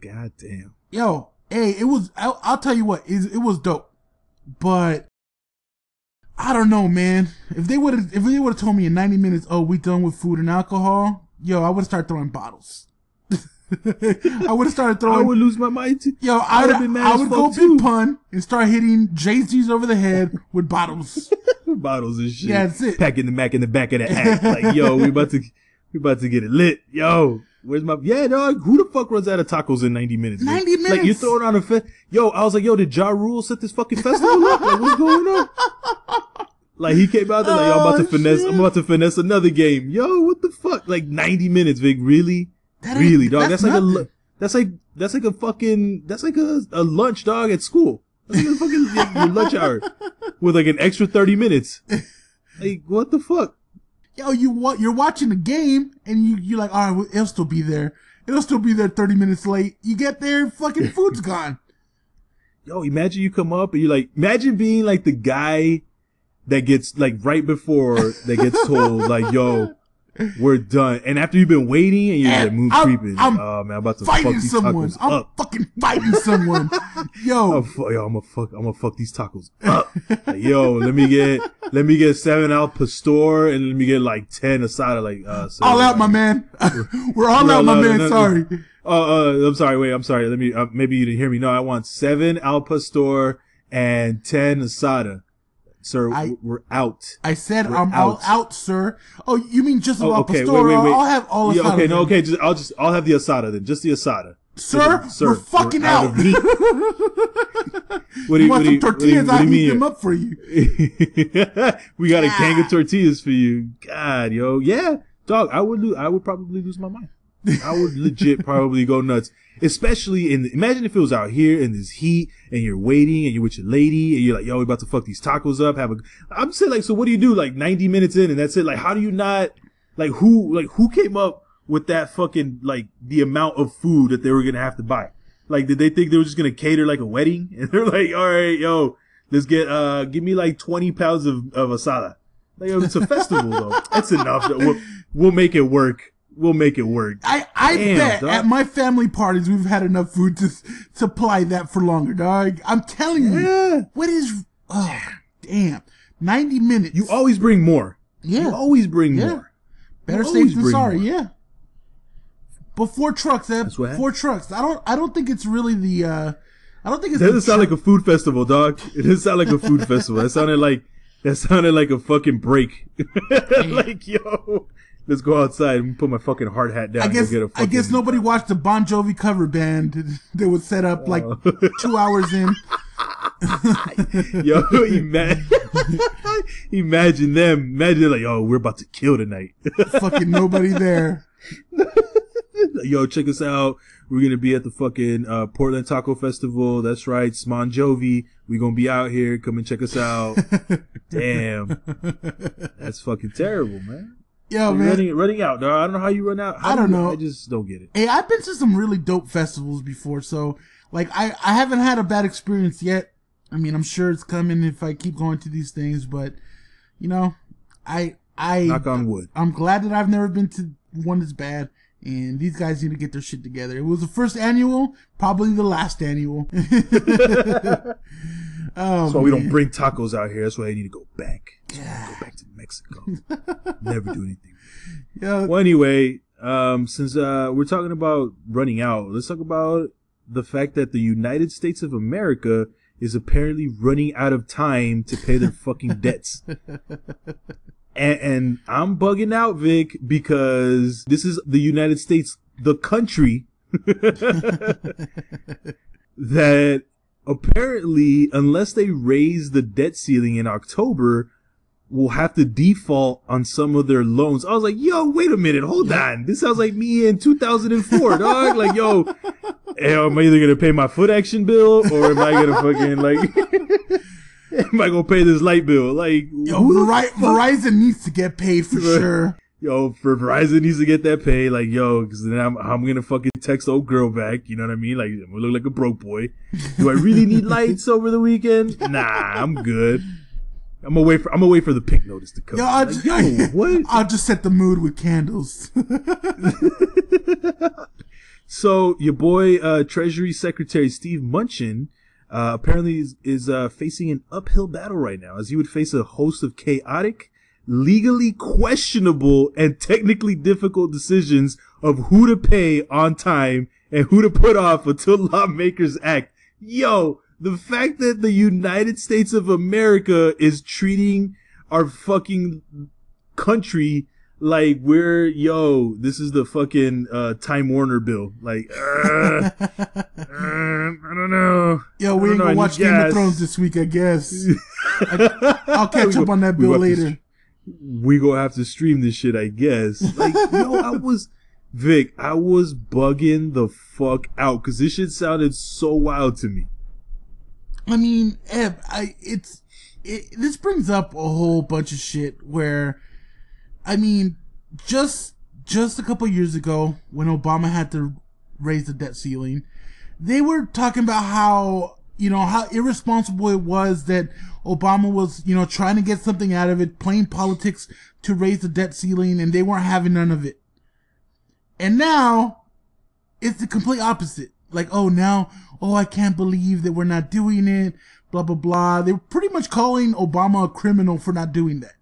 God damn. Yo, hey, it was. I'll, I'll tell you what, it, it was dope, but I don't know, man. If they would have, if they would have told me in 90 minutes, oh, we done with food and alcohol, yo, I would have started throwing bottles. I would have started throwing. I would lose my mind too. Yo, I I'd have been mad I would go too. big pun and start hitting Jay Z's over the head with bottles. bottles and shit. Yeah, that's it. Packing the Mac in the back of the ass. like, yo, we about to we about to get it lit. Yo, where's my yeah, dog? Who the fuck runs out of tacos in 90 minutes? man? 90 Like you're throwing on a fe- yo, I was like, yo, did Ja Rule set this fucking festival up? Like, what's going on? Like he came out there like, yo, I'm about to Oh, finesse, shit. I'm about to finesse another game. Yo, what the fuck? Like 90 minutes, Vic. Really? That really, dog. that's That's, like a nothing. lu- that's like that's like a fucking that's like a, a lunch, dog, at school. That's like a fucking your, your lunch hour with like an extra 30 minutes. Like what the fuck? Yo, you what? You're watching the game and you you're like, all right, well, it'll still be there. It'll still be there 30 minutes late. You get there, fucking food's gone. Yo, imagine you come up and you're like, imagine being like the guy that gets like right before that gets told like, yo, we're done. And after you've been waiting and you're like And mood I'm- creeping, I'm oh man, I'm about to fuck these someone. tacos I'm up. fucking fighting someone. Yo, I'm, fu- yo, I'm gonna fuck. I'm gonna fuck these tacos up. Like, yo, let me get, let me get seven al pastor and let me get like ten asada. Like, uh, so, all out, my man. We're all We're out, my out, man. Sorry. Uh, uh, I'm sorry. Wait, I'm sorry. Let me. Uh, maybe you didn't hear me. No, I want seven al pastor and ten asada. Sir, I- we're out. I said We're I'm all out. out, sir. Oh, you mean just Oh, about okay. pastor? Wait, wait, wait. I'll have all of Yeah, okay, no, okay. Just, I'll just, I'll have the asada then. Just the asada. Sir, Sir, we're we're fucking out out. What do you you, want what some you, what do you, tortillas? what I'll do you heat mean? them up for you. we got a gang of tortillas for you. God, yo, yeah, dog. I would, lose. I would probably lose my mind. I would legit probably go nuts. Especially in, imagine if it was out here in this heat and you're waiting and you're with your lady and you're like, yo, we're about to fuck these tacos up. Have a, I'm saying like, so what do you do? Like 90 minutes in and that's it. Like, how do you not, like, who, like, who came up with that fucking, like, the amount of food that they were gonna have to buy? Like, did they think they were just gonna cater like a wedding? And they're like, all right, yo, let's get, uh, give me like 20 pounds of, of asada. Like, it's a festival though. That's enough. We'll, we'll make it work. We'll make it work. I, I Damn, bet dog. at my family parties we've had enough food to supply that for longer, dog. I'm telling you. Yeah. What is? Oh, damn. Ninety minutes. You always bring more. yeah. You always bring Yeah. more. Better safe than sorry. more. Yeah. But four trucks. That's what Four trucks. I don't. I don't think it's really the. uh I don't think it's. That doesn't sound like a food festival, dog. It doesn't sound like a food festival. That sounded like that sounded like a fucking break. like, yo, let's go outside and put my fucking hard hat down. I and guess. a I guess nobody watched the Bon Jovi cover band that was set up like two hours in. Yo, imagine, imagine them. Imagine like, oh, we're about to kill tonight. Fucking nobody there. yo, check us out. We're gonna be at the fucking uh, Portland Taco Festival. That's right, Smon Jovi. We're gonna be out here. Come and check us out. Damn, that's fucking terrible, man. Yo, You're man. running, running out, dog. I don't know how you run out. How I do don't you- know. I just don't get it. Hey, I've been to some really dope festivals before, so like I I haven't had a bad experience yet. I mean, I'm sure it's coming if I keep going to these things, but you know, I I Knock on wood. I'm glad that I've never been to one that's bad. And these guys need to get their shit together. It was the first annual, probably the last annual. oh, That's why we don't bring tacos out here. That's why I need to go back. Why I go back to Mexico. Never do anything. Yeah, Well, anyway, um, since uh, we're talking about running out, let's talk about the fact that the United States of America is apparently running out of time to pay their fucking debts. And, and I'm bugging out, Vic, because this is the United States, the country that apparently, unless they raise the debt ceiling in October, will have to default on some of their loans. I was like, yo, wait a minute, hold on. This sounds like me in 2004, dog. Like, yo, am I either gonna pay my foot action bill or am I gonna fucking like, am I gonna pay this light bill? Like, Yo, Veri- Verizon needs to get paid for sure. Yo, for Verizon needs to get that pay. Like, yo, because then I'm, I'm gonna fucking text old girl back. You know what I mean? Like, I'm gonna look like a broke boy. Do I really need lights over the weekend? Nah, I'm good. I'm gonna wait for I'm gonna for the pink notice to come. Yo, I'll, Like, ju- yo, what? I'll just set the mood with candles. So your boy, uh, Treasury Secretary Steve Mnuchin, uh, apparently is, is uh, facing an uphill battle right now, as he would face a host of chaotic, legally questionable, and technically difficult decisions of who to pay on time and who to put off until lawmakers act. Yo, the fact that the United States of America is treating our fucking country like we're yo this is the fucking uh time warner bill like uh, uh, i don't know Yo, we ain't gonna watch Game gas. of Thrones this week, I guess. I'll catch up on that bill go have to later. We gonna have to stream this shit i guess. Like yo i was vic i was bugging the fuck out because this shit sounded so wild to me. I mean, Eb, I it's it, this brings up a whole bunch of shit where, I mean, just just a couple years ago when Obama had to raise the debt ceiling, they were talking about how you know how irresponsible it was that Obama was you know trying to get something out of it, playing politics to raise the debt ceiling, and they weren't having none of it. And now it's the complete opposite. Like, oh, now, oh, I can't believe that we're not doing it, blah, blah, blah. They were pretty much calling Obama a criminal for not doing that.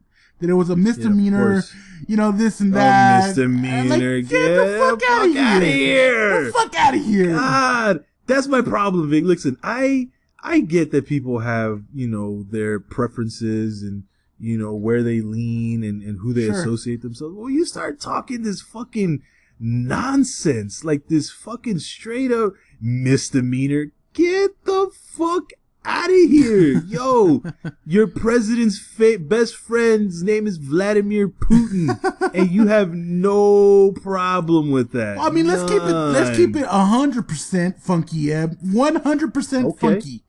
That it was a misdemeanor, course. you know, this and that. misdemeanor. I'm like, Get get the fuck, out of here. Get the fuck out of here. God, that's my problem, Vic. Listen, I I get that people have you know their preferences and you know where they lean and, and who they Sure. associate themselves. Well, you start talking this fucking nonsense, like this fucking straight up misdemeanor. Get the fuck out of here, yo! Your president's fa- best friend's name is Vladimir Putin, and you have no problem with that. I mean, let's keep it, let's keep it hundred percent funky, Eb. One hundred percent Okay. funky.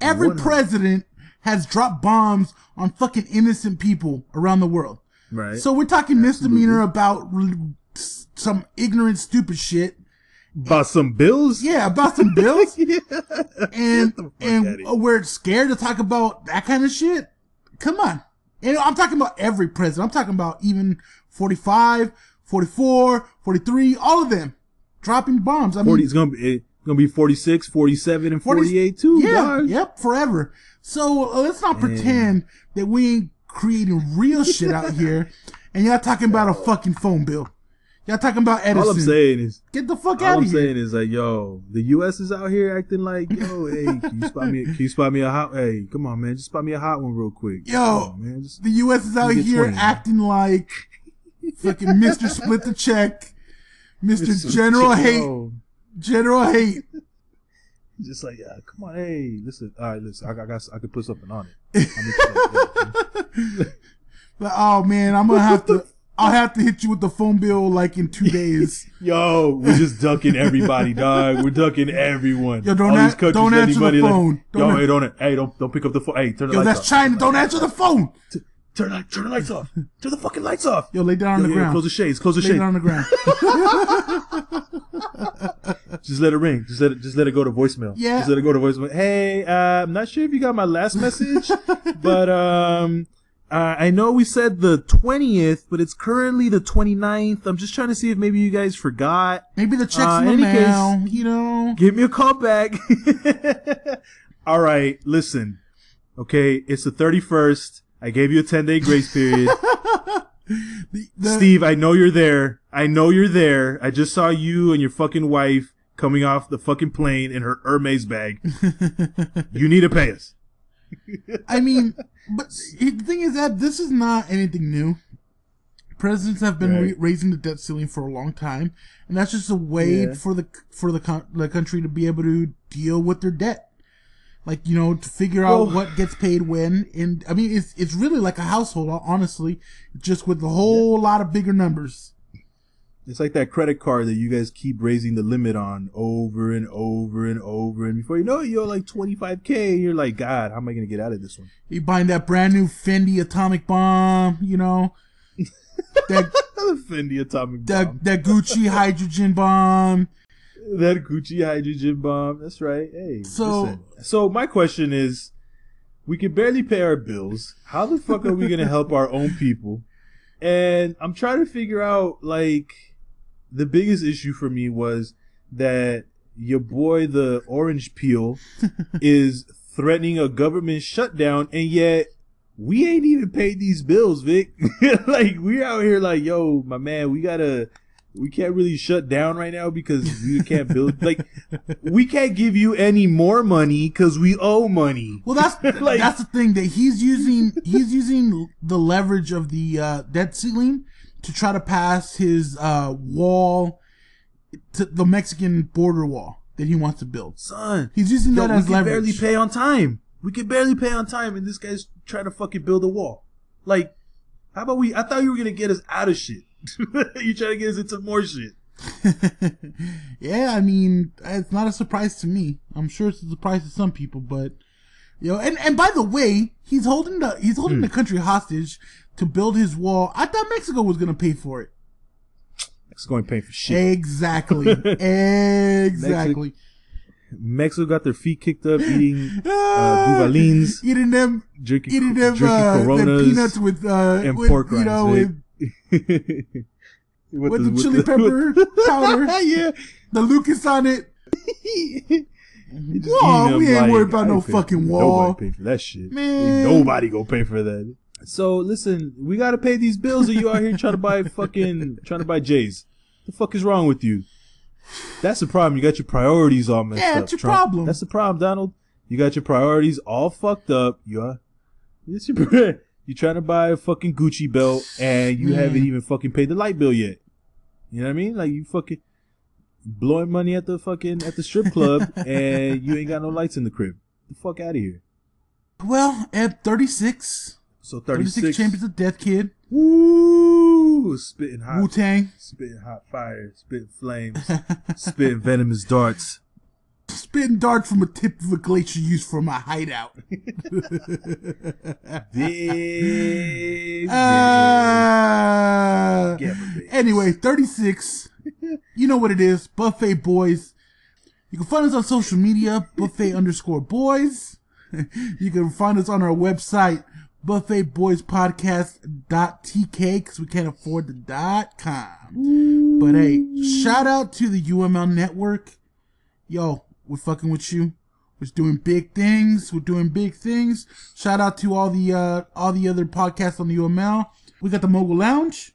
Every 100. president has dropped bombs on fucking innocent people around the world. right. So we're talking misdemeanor about some ignorant, stupid shit. About some bills? Yeah, about some bills, Yeah. and and we're scared to talk about that kind of shit. Come on, and I'm talking about every president. I'm talking about even 45, 44, 43, all of them dropping bombs. I mean, 40, it's gonna be it's gonna be 46, 47, and 40 48 too, Yeah, yep, forever. So uh, let's not pretend that we ain't creating real shit out here, and y'all talking about a fucking phone bill. Y'all talking about Edison. All I'm saying is Get the fuck out of here. all I'm saying is like, yo, the US is out here acting like, yo, hey, can you spot me can you spot me a hot hey, come on man, just spot me a hot one real quick. Yo. On, man. Just, The U.S. is out here 20. acting like fucking Mr. Split the Check, Mr. General Hate, General Hate. just like, yeah, come on, hey, listen, all right, listen, I, I got I could put something on it. But oh man, I'm gonna have to. I'll have to hit you with the phone bill like in two days. Yo, we're just ducking everybody, dog. We're ducking everyone. Yo, don't All an- these countries don't answer the money, like, phone. Don't yo, an- hey, don't, hey, don't, don't pick up the phone. Hey, turn the Yo, lights off. Yo, that's. China. Don't answer the phone. Turn, the- turn the lights off. Turn the fucking lights off. Yo, lay down on Yo, the yo, ground. Close the shades. Close the lay shades. Lay down on the ground. Just let it ring. Just let it. Just let it go to voicemail. Yeah. Just let it go to voicemail. Hey, uh, I'm not sure if you got my last message, but um, uh, I know we said the 20th, but it's currently the 29th. I'm just trying to see if maybe you guys forgot. Maybe the check's Uh, in the any mail. You know. Give me a call back. All right, listen. Okay, it's the 31st. I gave you a 10 day grace period. The- the- Steve, I know you're there. I know you're there. I just saw you and your fucking wife coming off the fucking plane in her Hermes bag. you need to pay us. I mean, but the thing is that this is not anything new. Presidents have been Right. ra- raising the debt ceiling for a long time, and that's just a way Yeah. for the for the, the country to be able to deal with their debt. like you know to figure out Well- what gets paid when. And I mean, it's it's really like a household, honestly, just with a whole lot of bigger numbers. It's like that credit card that you guys keep raising the limit on over and over and over, and before you know it, you're like 25k. And you're like, God, how am I gonna get out of this one? You buying that brand new Fendi atomic bomb, you know, that Fendi atomic bomb, that that Gucci hydrogen bomb. that Gucci hydrogen bomb. That's right. Hey, So- listen. so my question is, we can barely pay our bills. How the fuck are we gonna help our own people? And I'm trying to figure out like the biggest issue for me was that your boy the orange peel is threatening a government shutdown and yet we ain't even paid these bills, Vic. like we out here like, yo, my man, we gotta we can't really shut down right now because we can't build like we can't give you any more money because we owe money. Well, that's Like- that's the thing that he's using. He's using the leverage of the uh, debt ceiling to try to pass his uh, wall, to the Mexican border wall that he wants to build. Son, He's using yo, that we as can leverage. barely pay on time. We can barely pay on time, and this guy's trying to fucking build a wall. Like, how about we? I thought you were gonna get us out of shit. you trying to get us into more shit. yeah, I mean, it's not a surprise to me. I'm sure it's a surprise to some people, but you know, and and by the way, he's holding the he's holding Hmm. the country hostage to build his wall. I thought Mexico was gonna pay for it. Mexico ain't paying for shit. Exactly. exactly. Mexico got their feet kicked up eating uh, Duvalines, Eating them, drinking, eating them, drinking uh, them Coronas, peanuts with, uh, and with, pork you know, with, with, with the chili pepper powder, yeah. the Lucas on it. Just Wall, we ain't like, worried about no fucking wall. Nobody pay for that shit. Man. Ain't nobody gonna pay for that. So listen, we gotta pay these bills, or you out here trying to buy fucking trying to buy J's. The fuck is wrong with you? That's the problem. You got your priorities all messed Yeah, up. it's your Trump. problem. That's the problem, Donald. You got your priorities all fucked up. You are. It's your, you trying to buy a fucking Gucci belt and you Man. haven't even fucking paid the light bill yet. You know what I mean? Like you fucking blowing money at the fucking at the strip club and you ain't got no lights in the crib. the fuck out of here. Well, at 36, So 36, 36. Champions of Death Kid, Woo! Spitting hot. Wu Tang, Spitting hot fire. Spitting flames. spitting venomous darts. spitting darts from a tip of a glacier used for my hideout. Big. Uh, anyway, 36. You know what it is. Buffet Boys. You can find us on social media, buffet underscore boys. You can find us on our website, buffetboyspodcast.tk, because we can't afford the dot com. But hey, shout out to the UML network. Yo, we're fucking with you. We're doing big things. We're doing big things. Shout out to all the uh all the other podcasts on the UML. We got the Mogul Lounge.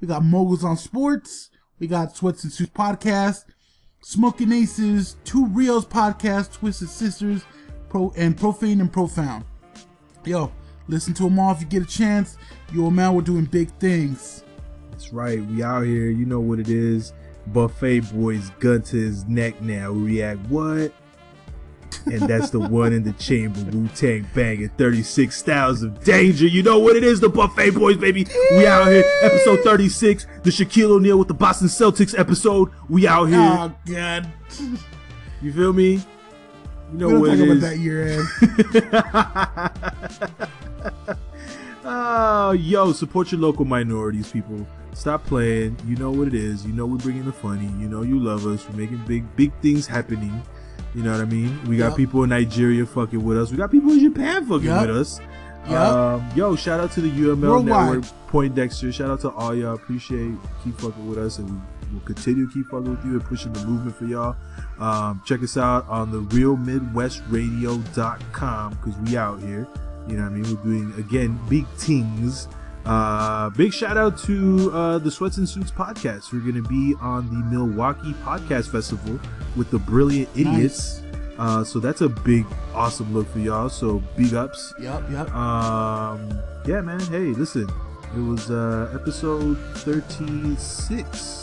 We got Moguls on Sports. We got Sweats and Suits Podcast. Smoking Aces, Two Reels Podcast, Twisted Sisters, Pro and Profane and Profound. Yo, listen to them all if you get a chance. Yo, man, we're doing big things. That's right. We out here. You know what it is. Buffet boys gun to his neck now. React what? And that's the one in the chamber. Wu Tang banging at 36 Styles of Danger. You know what it is. The Buffet Boys, baby. We out here. Episode 36. The Shaquille O'Neal with the Boston Celtics episode. We out here. Oh God, You feel me? You know we what it about is. that year end. oh, yo, support your local minorities, people. Stop playing. You know what it is. You know we're bringing the funny. You know you love us. We're making big, big things happening. You know what I mean? We got Yup. people in Nigeria fucking with us. We got people in Japan fucking Yup. with us. Yup. Um, yo, shout out to the UML Worldwide. Network, Point Dexter. Shout out to all y'all. Appreciate keep fucking with us, and we will continue to keep fucking with you and pushing the movement for y'all. Um, check us out on the realmidwestradio.com because we out here. You know what I mean? We're doing again big things. Uh, big shout out to uh, the Sweats and Suits podcast. We're gonna be on the Milwaukee Podcast Festival with the Brilliant Idiots. Uh, so that's a big, awesome look for y'all. So big ups. Yep, yep. Um, yeah, man. Hey, listen, it was uh, episode 36.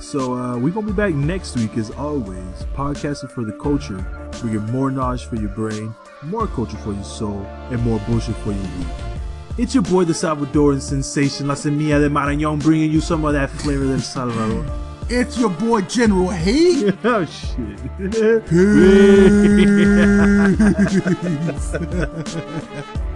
So uh, we're gonna be back next week as always, podcasting for the culture. We get more knowledge for your brain, more culture for your soul, and more bullshit for your week. It's your boy, the Salvadoran sensation, La Semilla de Marañón, bringing you some of that flavor del Salvador. It's your boy General Hate. oh shit. Peace.